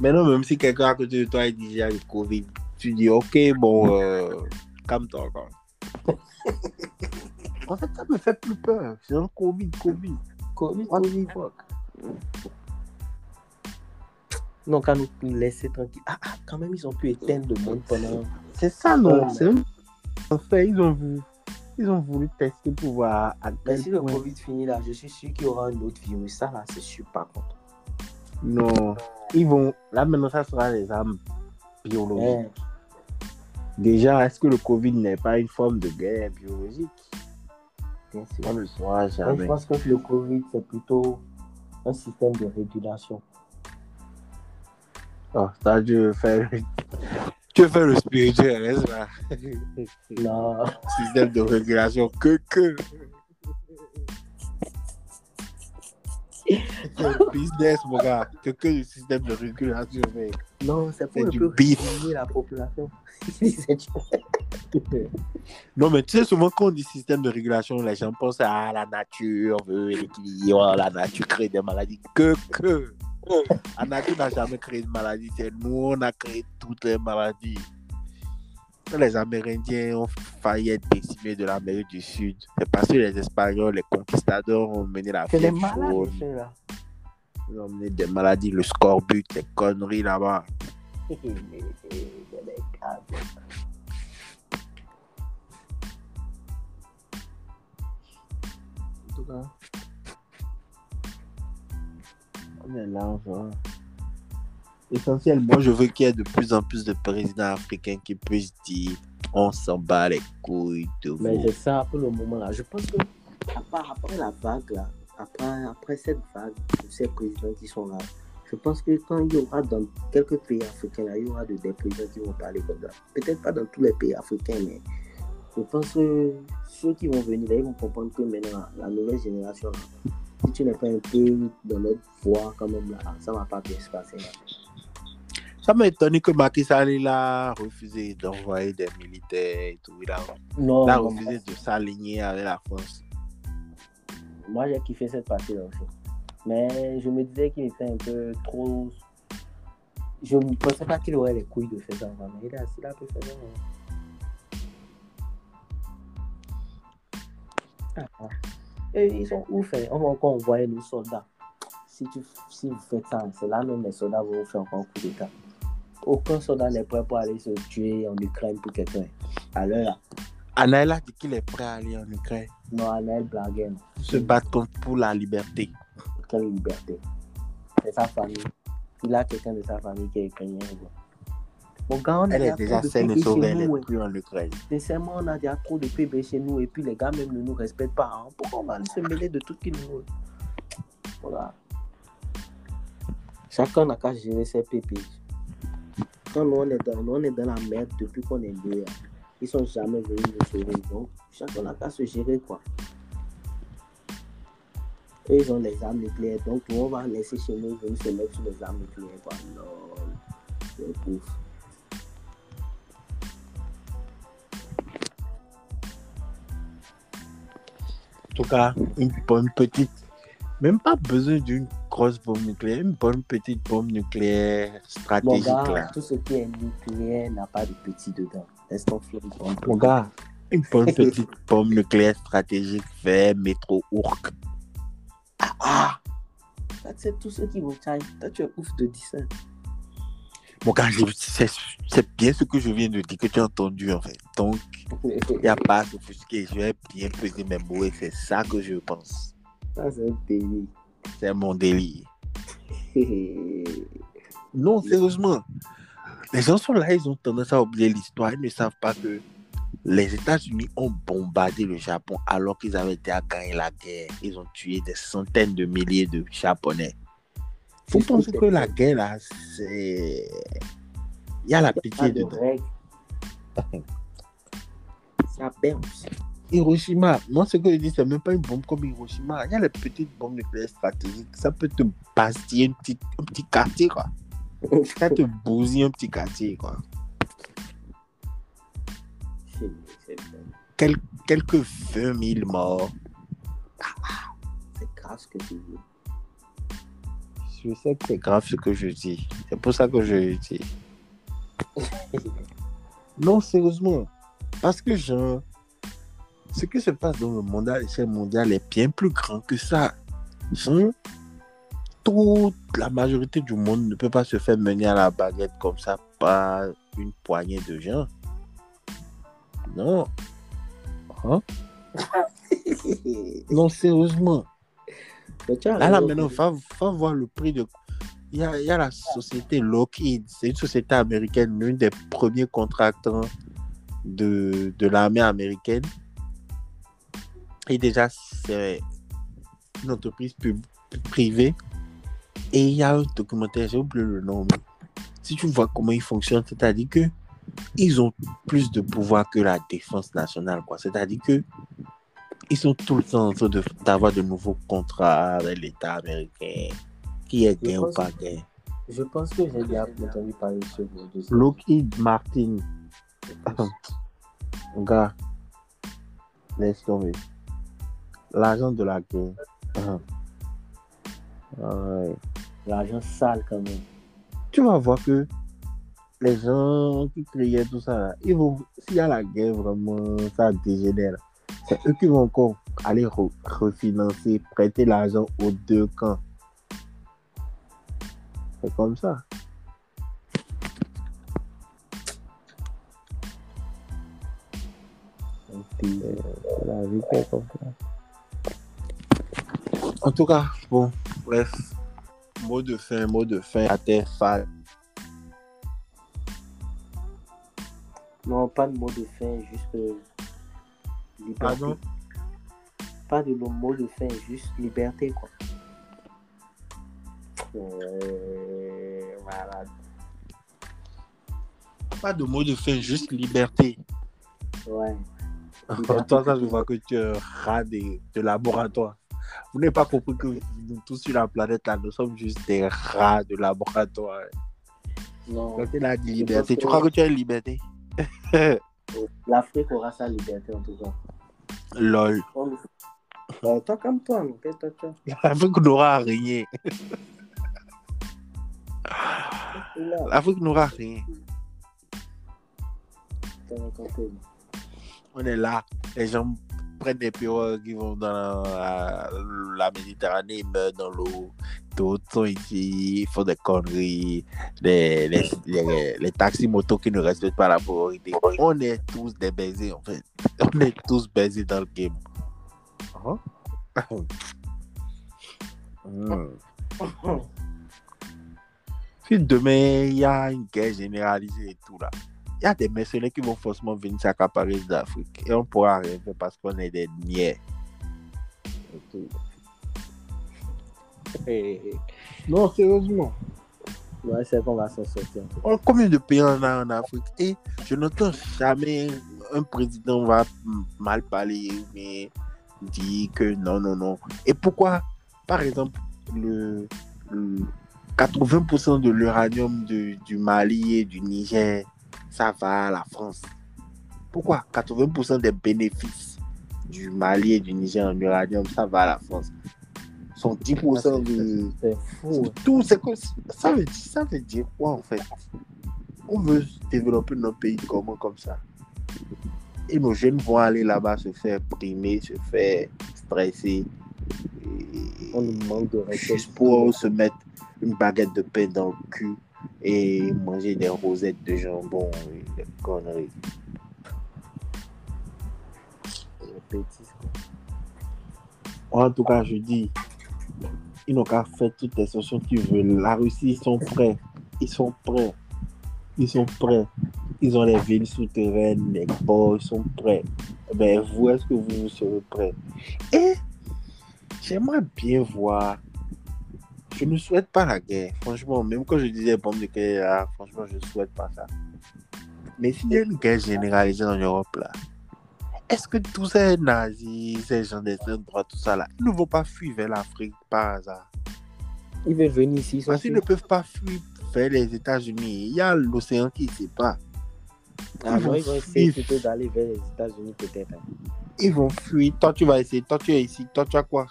A: Maintenant, même si quelqu'un à côté de toi dit déjà le Covid, tu dis ok, bon, euh, calme-toi encore. en fait, ça me fait plus peur. C'est un Covid, Covid.
B: Covid, Covid. Non, quand nous laisser tranquille. Ah, ah, quand même, ils ont pu éteindre le monde pendant.
A: C'est ça, non?
B: Ouais.
A: C'est un- En fait, ils ont voulu, ils ont voulu tester pour voir à
B: Mais si le Covid finit là, je suis sûr qu'il y aura un autre virus. Ça là, c'est sûr par contre.
A: Non. Ils vont. Là, maintenant, ça sera les armes biologiques.
B: Ouais.
A: Déjà, est-ce que le Covid n'est pas une forme de guerre biologique?
B: Bien sûr.
A: On ne le saura
B: Moi, je
A: jamais.
B: pense que le Covid, c'est plutôt un système de régulation.
A: Oh, ça, veux faire. Tu faire le spirituel, n'est-ce pas? [LAUGHS]
B: Non.
A: Système de régulation que que. C'est un business, mon gars. Que que le système de régulation, mec.
B: Non, c'est pour
A: du beef.
B: la population. [LAUGHS]
A: Non, mais tu sais, souvent quand on dit système de régulation, les gens pensent à la nature, veut l'équilibre, la nature crée des maladies. Que, que. [LAUGHS] Nature n'a jamais créé de maladie. C'est nous, on a créé toutes les maladies. Les Amérindiens ont failli être décimés de l'Amérique du Sud, c'est parce que les Espagnols, les conquistadors ont mené la fièvre jaune. Ils ont mené des maladies, le scorbut, des conneries là-bas. En tout cas, là, enfin. Essentiellement, je veux qu'il y ait de plus en plus de présidents africains qui puissent dire on s'en bat les couilles de vous.
B: Mais c'est ça pour le moment là. Je pense que à part- après la vague là, après, après cette vague de ces présidents qui sont là, je pense que quand il y aura dans quelques pays africains là, il y aura de- des présidents qui vont parler comme ça. Peut-être pas dans tous les pays africains, mais je pense que ceux qui vont venir là, ils vont comprendre que maintenant la nouvelle génération là, si tu n'es pas un peu dans notre voie quand même là, ça va pas bien se passer là.
A: Ça m'a étonné que Macky Sall a refusé d'envoyer des militaires et tout. Il a,
B: Non,
A: il a
B: non,
A: refusé de s'aligner avec la France.
B: Moi, j'ai kiffé cette partie-là aussi. Mais je me disais qu'il était un peu trop. Je ne pensais pas qu'il aurait les couilles de faire ça. Mais il a, il a pu faire ça. hein. Ah, ah. Et ils sont ouf. hein. On va encore envoyer nos soldats. Si, tu, si vous faites ça, c'est là même les soldats vont vous faire encore un coup d'État. Aucun soldat n'est prêt pour aller se tuer en Ukraine pour quelqu'un. À l'heure là.
A: Anaël a dit qu'il est prêt à aller en Ukraine
B: Non, Anaël non.
A: pour se battre pour la liberté.
B: Quelle liberté. C'est sa famille. Il a quelqu'un de sa famille qui est ukrainien. quoi. Gars, on
A: Elle est déjà saine et sauvée, elle est
B: ouais.
A: plus en Ukraine.
B: Sincèrement, on a déjà trop de PB chez nous et puis les gars même ne nous respectent pas. hein. Pourquoi on va aller se mêler de tout qu'ils nous Voilà. Chacun n'a qu'à gérer ses pépés. Quand nous on, est dans, nous, on est dans la merde depuis qu'on est deux, hein. ils sont jamais venus nous sauver. Donc, chacun n'a qu'à se gérer quoi. Eux, ils ont les armes nucléaires. Donc, on va laisser chez nous venir se mettre sur les armes nucléaires. Quoi. Lol. C'est
A: tout cas, une bonne petite, même pas besoin d'une grosse bombe nucléaire, une bonne petite bombe nucléaire
B: Mon
A: stratégique
B: gars,
A: là.
B: tout ce qui est nucléaire n'a pas de petit dedans. Laisse ton
A: Mon gars, une bonne [LAUGHS] petite bombe nucléaire stratégique vers métro Ourk.
B: Ah! Ça, c'est tous ceux qui vont tailler. Toi, tu es ouf de dire ça.
A: Mon gars, c'est bien ce que je viens de dire que tu as entendu en fait. Donc, il n'y a pas à s'offusquer. Je vais bien peser mes mots et c'est ça que je pense.
B: Ça, c'est un délire.
A: C'est mon délire. [LAUGHS] Non, sérieusement. Les gens sont là, ils ont tendance à oublier l'histoire. Ils ne savent pas que les États-Unis ont bombardé le Japon alors qu'ils avaient déjà gagné la guerre. Ils ont tué des centaines de milliers de Japonais. Faut penser que la guerre, là, c'est. Il y a la pitié
B: de
A: dedans. [LAUGHS]
B: Ça bounce.
A: Hiroshima, moi, ce que je dis, c'est même pas une bombe comme Hiroshima. Il y a les petites bombes nucléaires stratégiques. Ça peut te bastiller un petit, un petit quartier, quoi. [LAUGHS] Ça te bousille un petit quartier, quoi.
B: C'est- c'est-
A: Quel- quelques 20 000 morts.
B: C'est grave ce que tu veux.
A: Je sais que c'est grave ce que je dis. C'est pour ça que je dis. [LAUGHS] non, sérieusement. Parce que genre, ce qui se passe dans le monde à l'échelle mondiale est bien plus grand que ça. Genre, toute la majorité du monde ne peut pas se faire mener à la baguette comme ça par une poignée de gens. Non. Hein? [LAUGHS] non, sérieusement.
B: As
A: Là, là, maintenant, va, va voir le prix de. Il y a, il y a la société Lockheed, c'est une société américaine, l'une des premiers contractants de, de l'armée américaine. Et déjà, c'est une entreprise pub- privée. Et il y a un documentaire, j'ai oublié le nom, mais si tu vois comment ils fonctionnent, c'est-à-dire que ils ont plus de pouvoir que la défense nationale, quoi. C'est-à-dire que ils sont tout le temps en train de- d'avoir de, nouveaux contrats avec l'État américain. Qui est gain ou pas gain.
B: Je pense que j'ai déjà entendu parler de ce de ce-
A: Lockheed Martin. Gars, laisse tomber. L'argent de la guerre. Ah. Ouais.
B: L'argent sale quand même.
A: Tu vas voir que les gens qui créaient tout ça, s'il y a la guerre, vraiment, ça dégénère. C'est eux qui vont encore aller re- refinancer, prêter l'argent aux deux camps. C'est comme ça. La vie est comme ça. En tout cas, bon, bref. Mot de fin, mot de fin à tes fans.
B: Non, pas de mot de fin, juste euh, liberté.
A: Pardon?
B: Pas de mot de fin, juste liberté, quoi. Euh, voilà.
A: Pas de mot de fin, juste liberté.
B: Ouais. [LAUGHS]
A: Toi, ça, je vois que tu es un rat de, de laboratoire. Vous n'avez pas compris que nous tous sur la planète, là, nous sommes juste des rats de laboratoire.
B: Non,
A: Quand tu as dit liberté, tu crois que tu as une liberté? [LAUGHS]
B: l'Afrique aura sa liberté en tout cas.
A: Lol.
B: Euh, toi comme toi, toi
A: L'Afrique n'aura rien.
B: là
A: L'Afrique n'aura rien. On est là. Les gens prennent des pirogues qui vont dans la, la Méditerranée, ils meurent dans l'eau. D'autres sont ici, ils font des conneries. Les, les, les, les taxis motos qui ne respectent pas la priorité. On est tous des baisés, en fait. [LAUGHS] On est tous baisés dans le game. Hmm. Si demain, il y a une guerre généralisée et tout là, il y a des mercenaires qui vont forcément venir s'accaparer d'Afrique. Et on pourra rien faire parce qu'on est des niais. Non, sérieusement.
B: Ouais, c'est qu'on va s'en sortir.
A: Oh, Combien de pays on a en Afrique? Et je n'entends jamais un président va mal parler, mais dire que non, non, non. Et pourquoi, par exemple, le, le 80% de l'uranium de- du Mali et du Niger, ça va à la France. Pourquoi? 80% des bénéfices du Mali et du Niger en uranium, ça va à la France. Sont 10% de,
B: C'est fou. hein.
A: tout, c'est ça veut, dire, ça veut dire quoi en fait? On veut développer notre pays comment comme ça? Et nos jeunes vont aller là-bas se faire primer, se faire stresser. et-
B: On nous manque de
A: juste pour se mettre une baguette de pain dans le cul et manger des rosettes de jambon et des conneries. En tout cas, je dis, ils n'ont qu'à faire toutes les solutions qu'ils veulent. La Russie, ils sont prêts. Ils sont prêts. Ils sont prêts. Ils ont les villes souterraines, les ports, ils sont prêts. Ben, vous, est-ce que vous serez prêts? Et j'aimerais bien voir. Je ne souhaite pas la guerre. Franchement, même quand je disais bombe de guerre, là, franchement, je ne souhaite pas ça. Mais s'il y a une guerre généralisée en Europe, là, est-ce que tous ces nazis, ces gens d'extrême droite, tout ça là, ils ne vont pas fuir vers l'Afrique par hasard?
B: Ils veulent venir ici.
A: Parce qu'ils ne peuvent pas fuir vers les États-Unis. Il y a l'océan qui sépare.
B: Ah
A: ils vont
B: ils vont essayer
A: fuir.
B: plutôt d'aller vers les États-Unis peut-être. hein.
A: Ils vont fuir. Toi, tu vas essayer. Toi, tu es ici. Toi, tu as quoi?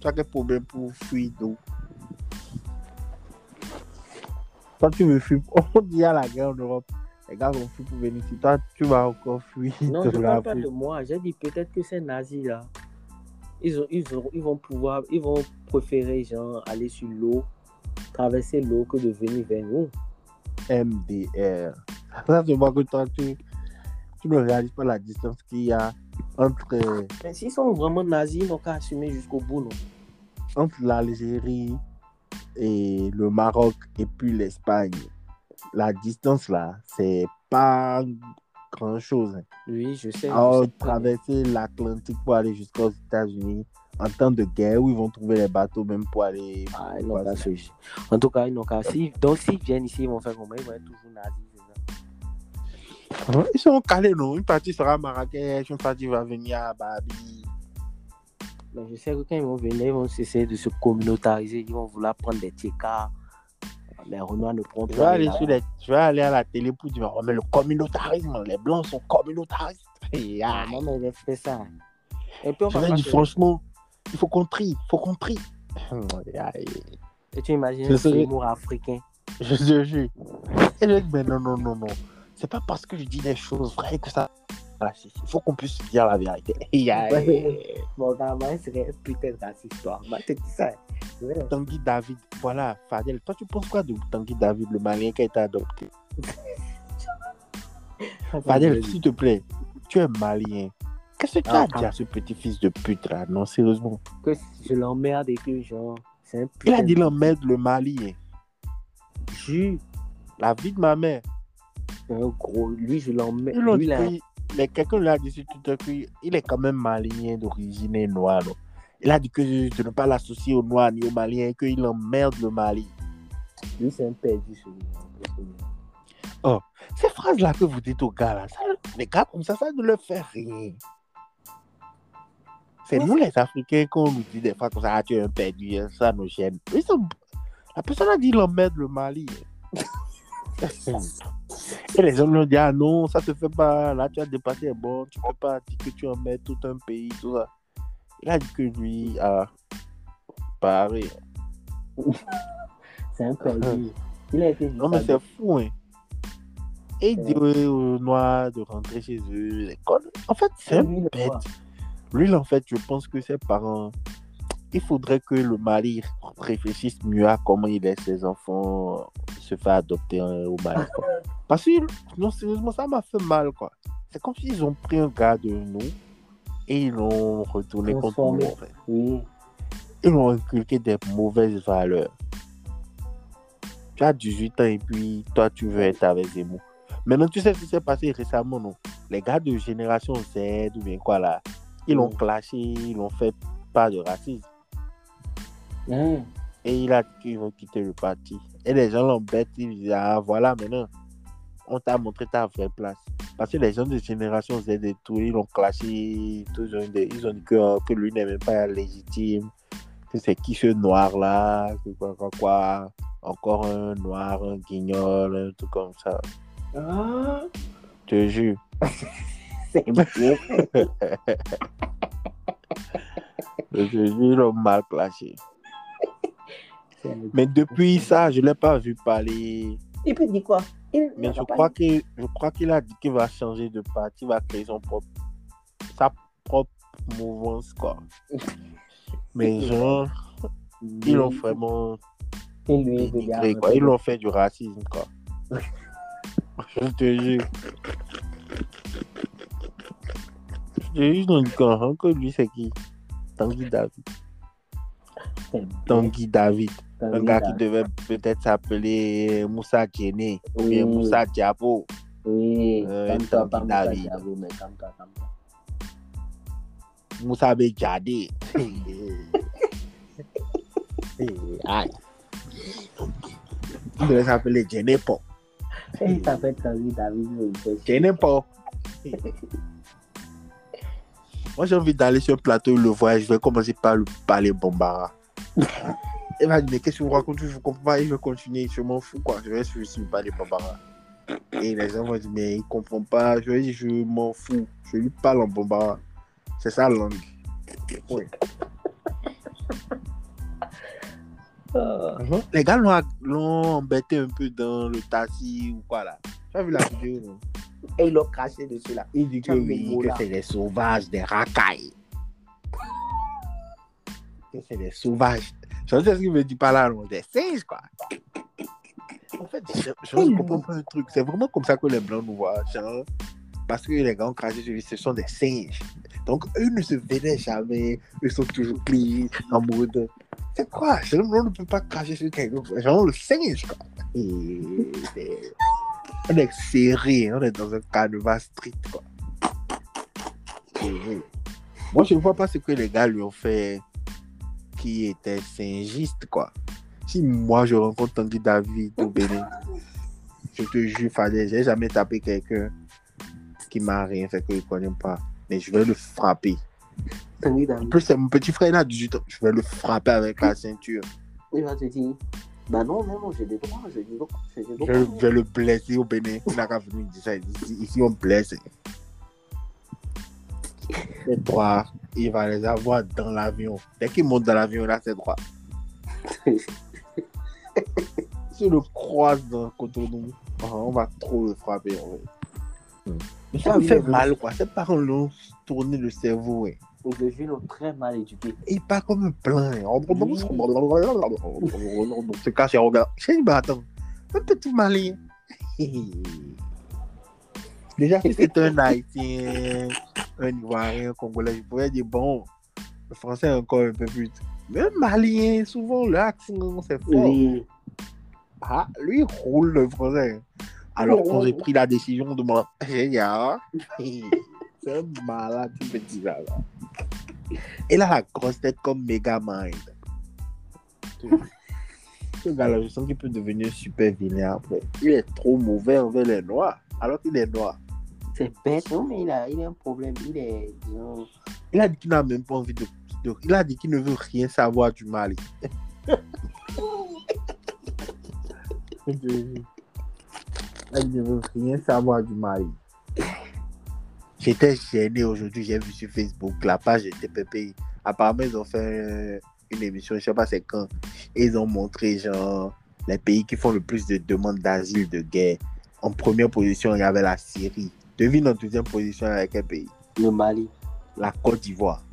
A: Tu as quel problème pour fuir d'où? Toi, tu veux fuir. [LAUGHS] On dit à la guerre en Europe. Les gars vont fuir pour venir ici. Toi, tu vas encore fuir.
B: Non, [LAUGHS] je ne parle pas de moi. J'ai dit peut-être que ces nazis-là, ils, ont, ils, ont- ils vont pouvoir, ils vont préférer genre aller sur l'eau, traverser l'eau que de venir vers nous.
A: MDR. Ça, c'est moi que toi, tu, tu ne réalises pas la distance qu'il y a entre,
B: Mais s'ils sont vraiment nazis, ils n'ont qu'à assumer jusqu'au bout, non?
A: entre l'Algérie et le Maroc et puis l'Espagne. La distance là, c'est pas grand chose.
B: Oui, je sais. je
A: Alors,
B: sais.
A: traverser l'Atlantique pour aller jusqu'aux États-Unis en temps de guerre où ils vont trouver les bateaux même pour aller.
B: Ah, ils n'ont qu'à En tout cas, ils n'ont qu'à. si- Donc, s'ils viennent ici, ils vont faire comment? Ils vont être toujours nazis,
A: Ils sont calés, non? Une partie sera à Marrakech, une partie va venir à Babi.
B: Mais je sais que quand ils vont venir, ils vont essayer de se communautariser. Ils vont vouloir prendre des TK. Mais Renoir ne prend pas.
A: aller sur les- je vais aller à la télé pour dire oh, mais le communautarisme, les blancs sont communautaristes.
B: Ah,
A: aïe.
B: non, mais il fait ça. Et puis, on
A: Je
B: va
A: dire franchement, il faut qu'on trie, il faut qu'on trie.
B: Et tu imagines
A: serais-
B: humour africain?
A: Je te jure. Et je dis, mais non, non, non, non. C'est pas parce que je dis des choses vraies que ça. Raciste. Il faut qu'on puisse se dire la vérité. [LAUGHS]
B: Mon moi, serait putain raciste, toi. Dis ça. Ouais.
A: Tanguy David, voilà, Fadel, toi tu penses quoi de Tanguy David, le malien qui a été adopté? [LAUGHS] Fadel, s'il te plaît, tu es malien. Qu'est-ce que tu as
B: Ah,
A: dit à ce petit fils de pute là? Non, sérieusement.
B: Que je l'emmerde et que, genre, c'est un
A: Il a dit
B: de-
A: l'emmerde le malien.
B: Jus.
A: La vie de ma mère.
B: Un gros. Lui, je l'emmerde. Lui, là.
A: Quelqu'un lui a dit sur Twitter qu'il est quand même malien d'origine et noir. non? Il a dit que de ne pas l'associer au noir ni au malien qu'il emmerde le Mali.
B: Lui, c'est un perdu, celui-là.
A: Ces phrases-là que vous dites aux gars, là, ça, les gars comme ça, ça ne leur fait rien. C'est nous les Africains qu'on nous dit des fois comme ça, ah, tu es un perdu, hein, ça nous gêne. Sont- La personne a dit l'emmerde le Mali. Et les hommes lui ont dit, ah non, ça se fait pas, là tu as dépassé un bon, tu peux pas dire que tu emmerdes tout un pays, tout ça. Il a dit que lui a paré.
B: C'est un perdu. Il a été
A: Non, mais c'est fou, hein. Et il dit aux Noirs de rentrer chez eux. les connes. En fait, c'est un bête. Lui, en fait, je pense que ses parents. Il faudrait que le mari réfléchisse mieux à comment il laisse ses enfants se faire adopter hein, au Mali. quoi. [LAUGHS] Parce que, non, sérieusement, ça m'a fait mal, quoi. C'est comme s'ils ont pris un gars de nous et ils l'ont retourné contre nous, en fait.
B: Oui.
A: Ils l'ont inculqué des mauvaises valeurs. Tu as 18 ans et puis toi, tu veux être avec Zemmour. Maintenant, tu sais ce qui s'est passé récemment, non? Les gars de génération Z ou bien quoi là, ils l'ont
B: Mm.
A: clashé, ils l'ont fait pas de racisme.
B: Hein.
A: Et il a qu'ils vont quitter le parti. Et les gens l'embêtent, ils disent Ah voilà, maintenant, on t'a montré ta vraie place. Parce que les gens de génération Z et tout, ils l'ont clashé, tout, ils, ont, dit- ils ont dit que, euh, que lui n'est même pas légitime, que c'est qui ce noir là, que quoi, quoi, quoi. Encore un noir, un guignol, un truc comme ça.
B: Ah,
A: Je te jure. [LAUGHS]
B: c'est. [LAUGHS]
A: Je te jure, ils l'ont mal clashé. Mais depuis ça, je ne l'ai pas vu parler.
B: Il peut dire quoi? Il-
A: Mais je crois que je crois qu'il a dit qu'il va changer de parti, il va créer son propre sa propre mouvance quoi. [LAUGHS] Mais genre, ils l'ont vraiment
B: Et lui,
A: dénigré quoi. Ils l'ont fait du racisme quoi. [LAUGHS] je te jure. Je te jure, ils ont dit qu'en- que lui c'est qui? Tanguy David. Tanguy David. Un gars qui devait peut-être s'appeler Moussa Djene ou bien. Moussa Diabo.
B: Oui,
A: Euh,
B: pas Moussa. Diabo, mais calme-toi, calme-toi.
A: Moussa Bejade. [LAUGHS] Aïe. Il devait s'appeler Jenepo.
B: Et il s'appelle Tanguy David.
A: Jenepo. Moi, j'ai envie d'aller sur le plateau, le voir, et je vais commencer par lui parler Bombara. [LAUGHS] Il va dire, mais qu'est-ce que vous racontez? Je ne comprends pas, et je vais continuer, je m'en fous, quoi. Je vais juste lui parler Bombara. Et les gens vont dire, mais il ne comprend pas. Je vais dire, je m'en fous. Je lui parle en Bombara. C'est sa langue. Oui.
B: Ah.
A: Les gars l'ont l'ont embêté un peu dans le taxi ou quoi là. Tu as vu la vidéo, non?
B: Et ils l'ont craché dessus là.
A: Il dit que oui, que c'est des sauvages, des racailles. Que c'est des sauvages. Je sais ce qu'il veut dire par là, non Des singes, quoi? En fait, je, je ne comprends pas un truc. C'est vraiment comme ça que les blancs nous voient. Genre, parce que les gars ont craché sur lui, ce sont des singes. Donc, eux ne se venaient jamais. Ils sont toujours clean, en mode. C'est quoi? Genre, On ne peut pas cracher sur quelqu'un. Genre, le singe, quoi. Et, on est serré, on est dans un carnaval strict, quoi. Et- Moi, je ne vois pas ce que les gars lui ont fait qui était singiste, quoi. Si moi, je rencontre Tanguy David au Bénin, [LAUGHS] je te jure, Fadé, j'ai jamais tapé quelqu'un qui m'a rien fait que je ne connais pas. Mais je vais le frapper.
B: Tanguy
A: En plus, c'est mon petit frère, il a 18 ans. Je vais le frapper avec la ceinture.
B: il va te dire Bah non, non, j'ai des droits, j'ai des droits. J'ai des
A: Je,
B: droits.
A: je vais le blesser au Bénin. Il n'a qu'à venir dire ça. Ici, ici, on blesse. [LAUGHS] Les droits, il va les avoir dans l'avion. Dès qu'il monte dans l'avion, là, c'est droit. Si [LAUGHS] le croise dans Cotonou, ah, on va trop le frapper. Mais ça
B: Ah,
A: me
B: oui,
A: fait mal, quoi. Ses parents l'ont tourné le cerveau. ouais.
B: Et les jeunes ont très mal éduqué.
A: Et il part comme plein. On se cache et regarde. Je dis, bah attends, un petit malin. Déjà, [LAUGHS] si c'était un Haïtien, un Ivoirien, un Congolais, je pouvais dire, bon, le français est encore un peu plus. Mais un Malien, souvent, l'accent, c'est fort.
B: Oui.
A: Ah, lui, il roule le français. Alors, quand j'ai pris la décision de m'en. [LAUGHS] Ah, [LAUGHS] c'est un malade, ce petit gars là. Il a la grosse tête comme Megamind. Ce gars-là, je sens qu'il peut devenir super vilain après. Il est trop mauvais envers les noirs, alors qu'il est noir.
B: C'est bête, non, mais il a, il a un problème. Il est,
A: Il a dit qu'il n'a même pas envie de. de- il a dit qu'il ne veut rien savoir du Mali. Il ne veut rien savoir du Mali. J'étais gêné aujourd'hui, j'ai vu sur Facebook, la page était pépée. Apparemment, ils ont fait une émission, je sais pas c'est quand. Et ils ont montré, genre, les pays qui font le plus de demandes d'asile de guerre. En première position, il y avait la Syrie. Devine en deuxième position avec quel pays
B: le Mali.
A: La Côte d'Ivoire.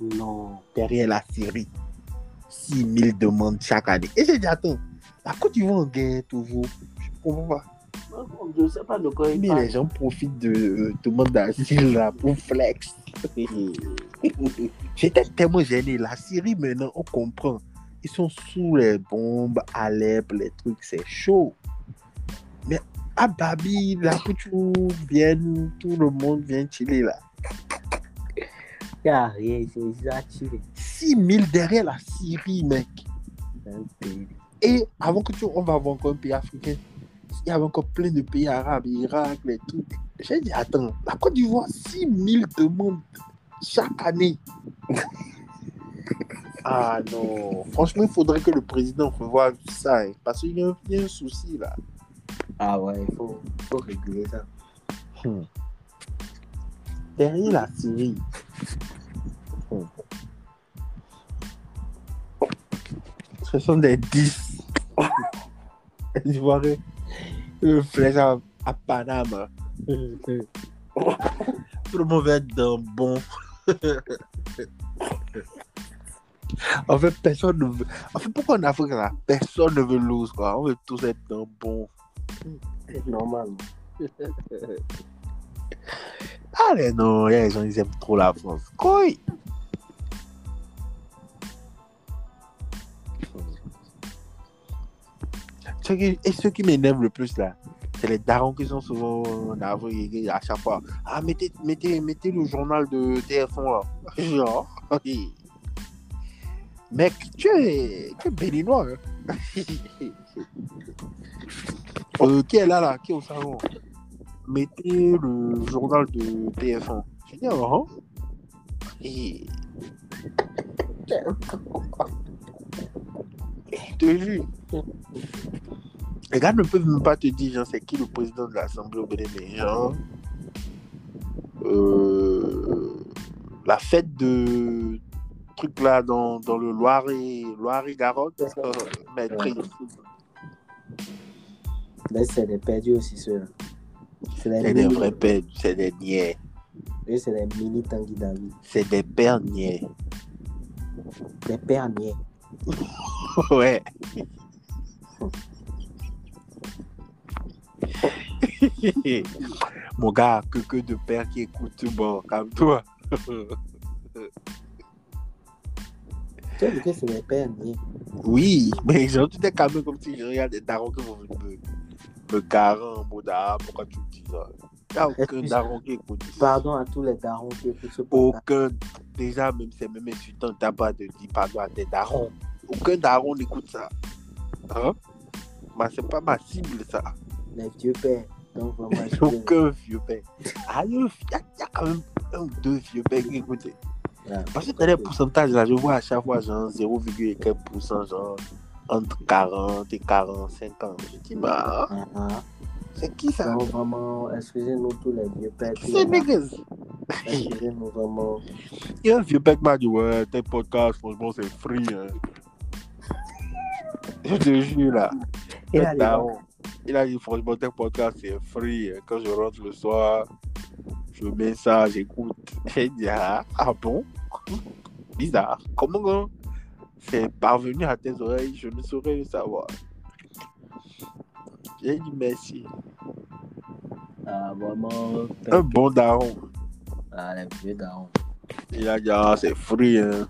B: Non.
A: derrière la Syrie. 6 000 demandes chaque année. Et j'ai dit, attends, la Côte d'Ivoire en guerre toujours. Je comprends pas.
B: Je ne sais pas de quoi il
A: Mais
B: parle.
A: les gens profitent de euh, demandes d'asile là pour flex. [LAUGHS] J'étais tellement gêné. La Syrie, maintenant, on comprend. Ils sont sous les bombes, Alep, les trucs, c'est chaud. Mais à Babi, là, que tu viennes, tout le monde vient chiller là.
B: Il a rien, c'est ça tiré.
A: 6 000 derrière la Syrie, mec. Et avant que tu, on va avoir encore un pays africain, il y avait encore plein de pays arabes, Irak, les trucs. J'ai dit, attends, la Côte d'Ivoire, 6 000 demandes chaque année. [LAUGHS] ah non, franchement, il faudrait que le président revoie ça, hein, parce qu'il y a un souci là.
B: Ah ouais, il faut, faut réguler ça.
A: Derrière la Syrie. Hmm. Ce sont des 10. Les [LAUGHS] Ivoiriens. Le flèche à, à Panama. [LAUGHS] Tout le monde veut être d'un bon. en fait, personne ne veut. En fait, pourquoi en Afrique, là, personne ne veut lose, quoi? On veut tous être d'un bon.
B: Normal. [LAUGHS]
A: Allez, non, il y a les gens, ils aiment trop la France. Qui- Et ce qui m'énerve le plus là, c'est les darons qui sont souvent en à chaque fois. Ah, mettez, mettez, mettez le journal de TF1 là. Genre. Mec, tu es, tu es béninois. hein. [LAUGHS] Euh, qui est là, là, qui est au salon Mettez le journal de TF1. J'ai dit, ah, hein. Et... Je te jure. Les gars ne peuvent même pas te dire, genre, c'est qui le président de l'Assemblée au Bénin, genre, euh, la fête de truc là dans, dans le Loire et, Loire et Garonne. Euh, maîtrise.
B: Mais c'est des perdus aussi, ceux-là. C'est des,
A: des vrais perdus, c'est des niais.
B: c'est des mini Tanguy David.
A: C'est des pères niais.
B: Des perniers. [LAUGHS]
A: Ouais. [LAUGHS] Mon gars, que que de pères qui écoutent, bon, calme-toi.
B: Tu vois que c'est des perniers.
A: Oui, mais genre, tu t'es calmé comme si je regarde des darons qui vont venir garer en mode ah, pourquoi tu me dis ça? Il n'y a aucun daron qui écoute.
B: Pardon à tous les darons qui écoutent ce.
A: Aucun. Déjà, même c'est même insultant, t'as pas de dire pardon à des darons. Aucun daron n'écoute ça. Hein? Mais c'est pas ma cible, ça.
B: Les vieux pères. Donc, vraiment, je [LAUGHS]
A: Aucun vieux père. Ah, il y, a- il y a quand même un ou deux vieux pères qui écoutent.
B: Ah,
A: Parce que dans les pourcentages, là, je vois à chaque fois, genre, 0,4%, genre, entre 40 et 45 ans. Je dis, bah,
B: ah,
A: c'est qui ça?
B: Donc, vraiment, excusez-nous tous les vieux qui
A: C'est niggas.
B: Excusez-nous vraiment.
A: Il y a un vieux qui m'a dit, ouais, tes podcasts, franchement, c'est free. Hein. Je te jure, là.
B: A
A: Il a dit, franchement, tes podcasts, c'est free. hein. Quand je rentre le soir, je mets ça, j'écoute. J'ai dit, ah, ah bon? Bizarre. Comment hein, c'est parvenu à tes oreilles Je ne saurais le savoir. J'ai dit merci.
B: Ah, vraiment.
A: Un bon daron.
B: Ah, les vieux darons.
A: Il a dit, ah, c'est free. Hein.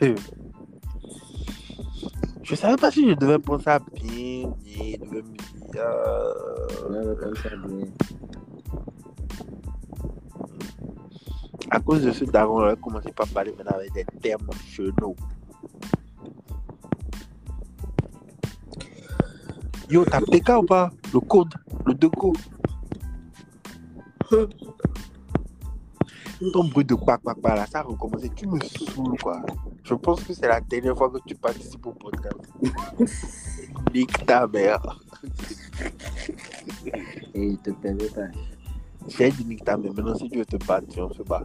A: [LAUGHS] je savais pas si je devais prendre ça bien, bien, je devais me dire, euh,
B: Ouais, ouais,
A: à cause de ce daron, on a commencé par parler maintenant avec des termes chenaux. Yo, t'as PK ou pas? Le code, le deux codes. Ton bruit de quoi, quoi, quoi, là, ça a recommencé. Tu me saoules, quoi. Je pense que c'est la dernière fois que tu participes au podcast. [LAUGHS] Nique ta mère.
B: Et il te permet pas.
A: J'ai dit nique ta mère. Maintenant, si tu veux te battre, on se bat.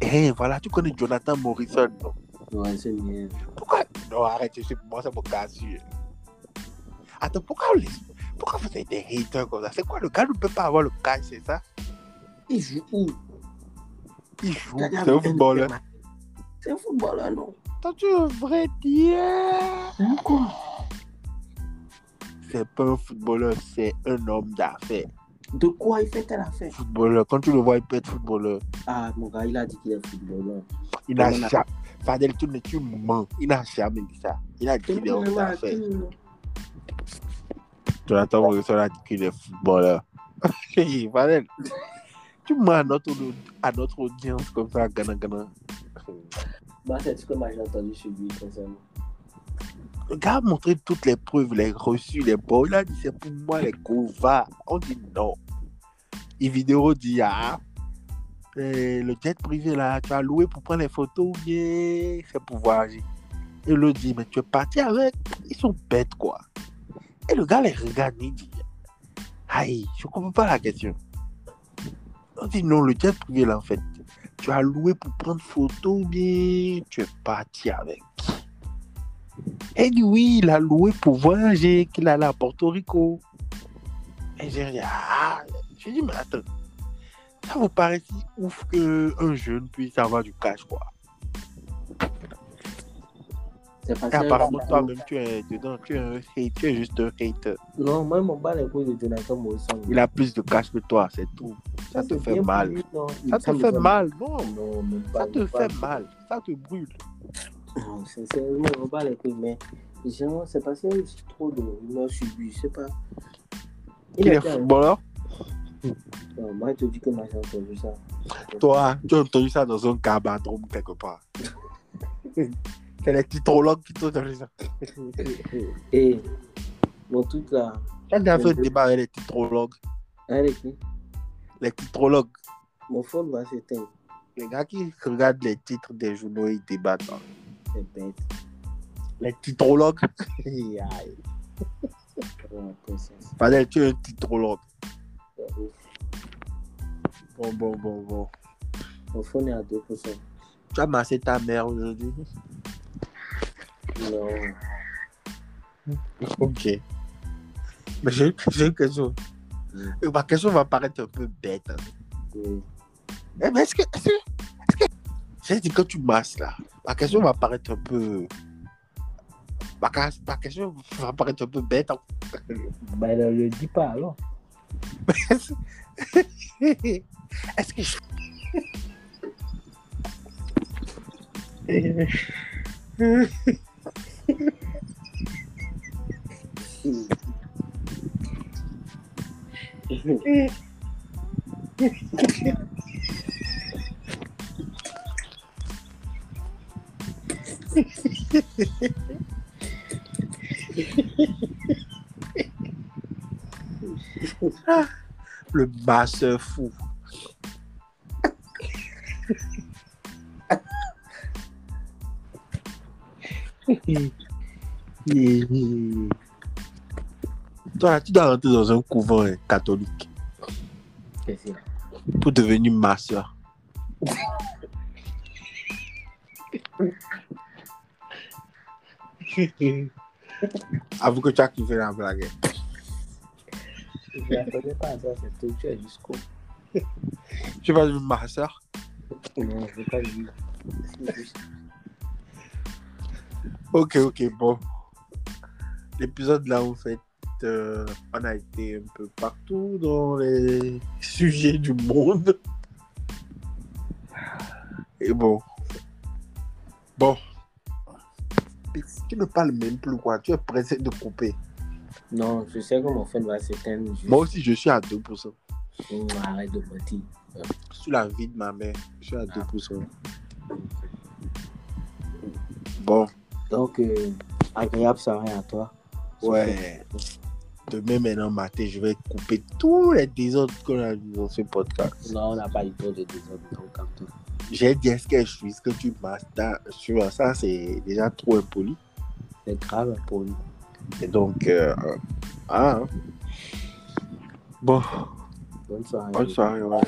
A: Eh, voilà, tu connais Jonathan Morrison, non?
B: Ouais, c'est bien.
A: Pourquoi? Non, arrête, je sais, moi, c'est mon cas sûr. Attends, pourquoi, on les... pourquoi vous êtes des haters comme ça? C'est quoi, le gars ne peut pas avoir le cash, c'est ça?
B: Il joue où?
A: Il joue, c'est un footballeur.
B: C'est un footballeur, non?
A: Toi, tu es un vrai dieu
B: Pourquoi
A: C'est pas un footballeur, c'est un homme d'affaires.
B: De quoi il fait telle affaire?
A: Footballeur, quand tu le vois, il peut être footballeur.
B: Ah, mon gars, il a dit qu'il est footballeur.
A: Il n'a
B: on a-
A: jamais. Fadel, tu ne tu mens. Il n'a jamais dit ça. Il a dit qu'il est homme d'affaires. Jonathan Morrison a dit qu'il est footballeur. [LAUGHS] Fadel, tu mens à notre, à notre audience comme ça, Ghana Ghana.
B: Bah, c'est ce que moi j'ai entendu sur lui, sincèrement.
A: Le gars a montré toutes les preuves, les reçus, les bons. Il a dit c'est pour moi les covards. On dit non. Et vidéo dit ah, eh, le jet privé là, tu as loué pour prendre les photos ou bien c'est pour voyager. Et l'autre dit mais tu es parti avec. Ils sont bêtes quoi. Et le gars les regarde il dit aïe, je comprends pas la question. On dit non, le jet privé là en fait, tu as loué pour prendre photo ou bien tu es parti avec. Elle dit oui, il a loué pour voyager, qu'il allait à Porto Rico. Et j'ai dit, ah, j'ai dit, mais attends, ça vous paraît si ouf qu'un jeune puisse avoir du cash, quoi? Et apparemment, toi-même, tu es dedans, tu es, un hate, tu es juste un hater.
B: Non, moi, mon bas les couilles de Jonathan Morrison.
A: Il a plus de cash que toi, c'est tout. Ça te fait mal. Ça te fait mal, non? Ça te fait mal, ça te brûle.
B: Non, Sincèrement, on bat les couilles, mais généralement, c'est a aussi trop de rumeurs sur lui, je sais pas.
A: Il est
B: était-
A: footballeur?
B: Non, moi, je te dis que moi, j'ai entendu ça.
A: Toi, tu as entendu ça dans un cabadrome quelque part. [LAUGHS] C'est les titrologues qui t'ont entendu ça. [LAUGHS]
B: Et mon truc là,
A: Tu as déjà fait un débat avec les titrologues?
B: avec qui?
A: Les titrologues.
B: Mon phone va s'éteindre.
A: Les gars qui regardent les titres des journaux, ils débattent. hein.
B: C'est bête.
A: Les titrologues. Fadel, tu es un titrologue. Bon, bon, bon, bon.
B: Mon phone est à 2%.
A: Tu as massé ta mère aujourd'hui?
B: Non.
A: Ok. Mais j'ai une question. Ma question va paraître un peu bête. hein.
B: Oui.
A: Eh, mais est-ce que. Est-ce que, dit que tu masses là. Ma question va paraître un peu. Ma, ma question va paraître un peu bête. hein.
B: Bah, ne le dis pas alors. [LAUGHS]
A: Est-ce que je. [LAUGHS] Le masseur fou. Toi, tu dois rentrer dans un couvent hein, catholique pour devenir masseur. Avoue que tu as kiffé la blague.
B: Je ne m'attendais pas ça, c'est tout. Tu es jusqu'au.
A: Tu vas devenir masseur
B: Non, je ne vais pas juste-
A: Ok, ok, bon. L'épisode là, en fait, euh, on a été un peu partout dans les [LAUGHS] sujets du monde. Et bon. Bon. Tu ne parles même plus, quoi. Tu es pressé de couper.
B: Non, je sais que mon phone va s'éteindre.
A: Moi aussi, je suis à 2%.
B: Hum, Arrête de mentir.
A: Sous la vie de ma mère, je suis à 2%. Bon,
B: Donc, euh, agréable soirée à toi.
A: ouais. Demain, maintenant, matin, je vais couper tous les désordres qu'on a dans ce podcast.
B: Non, on n'a pas eu de désordre, donc comme toi.
A: J'ai dit est-ce que je suis, ce que tu m'as tu vois, ça, c'est déjà trop impoli.
B: C'est grave nous.
A: Et donc, euh, ah, hein. bon,
B: Bonne soirée.
A: bonne soirée, ouais.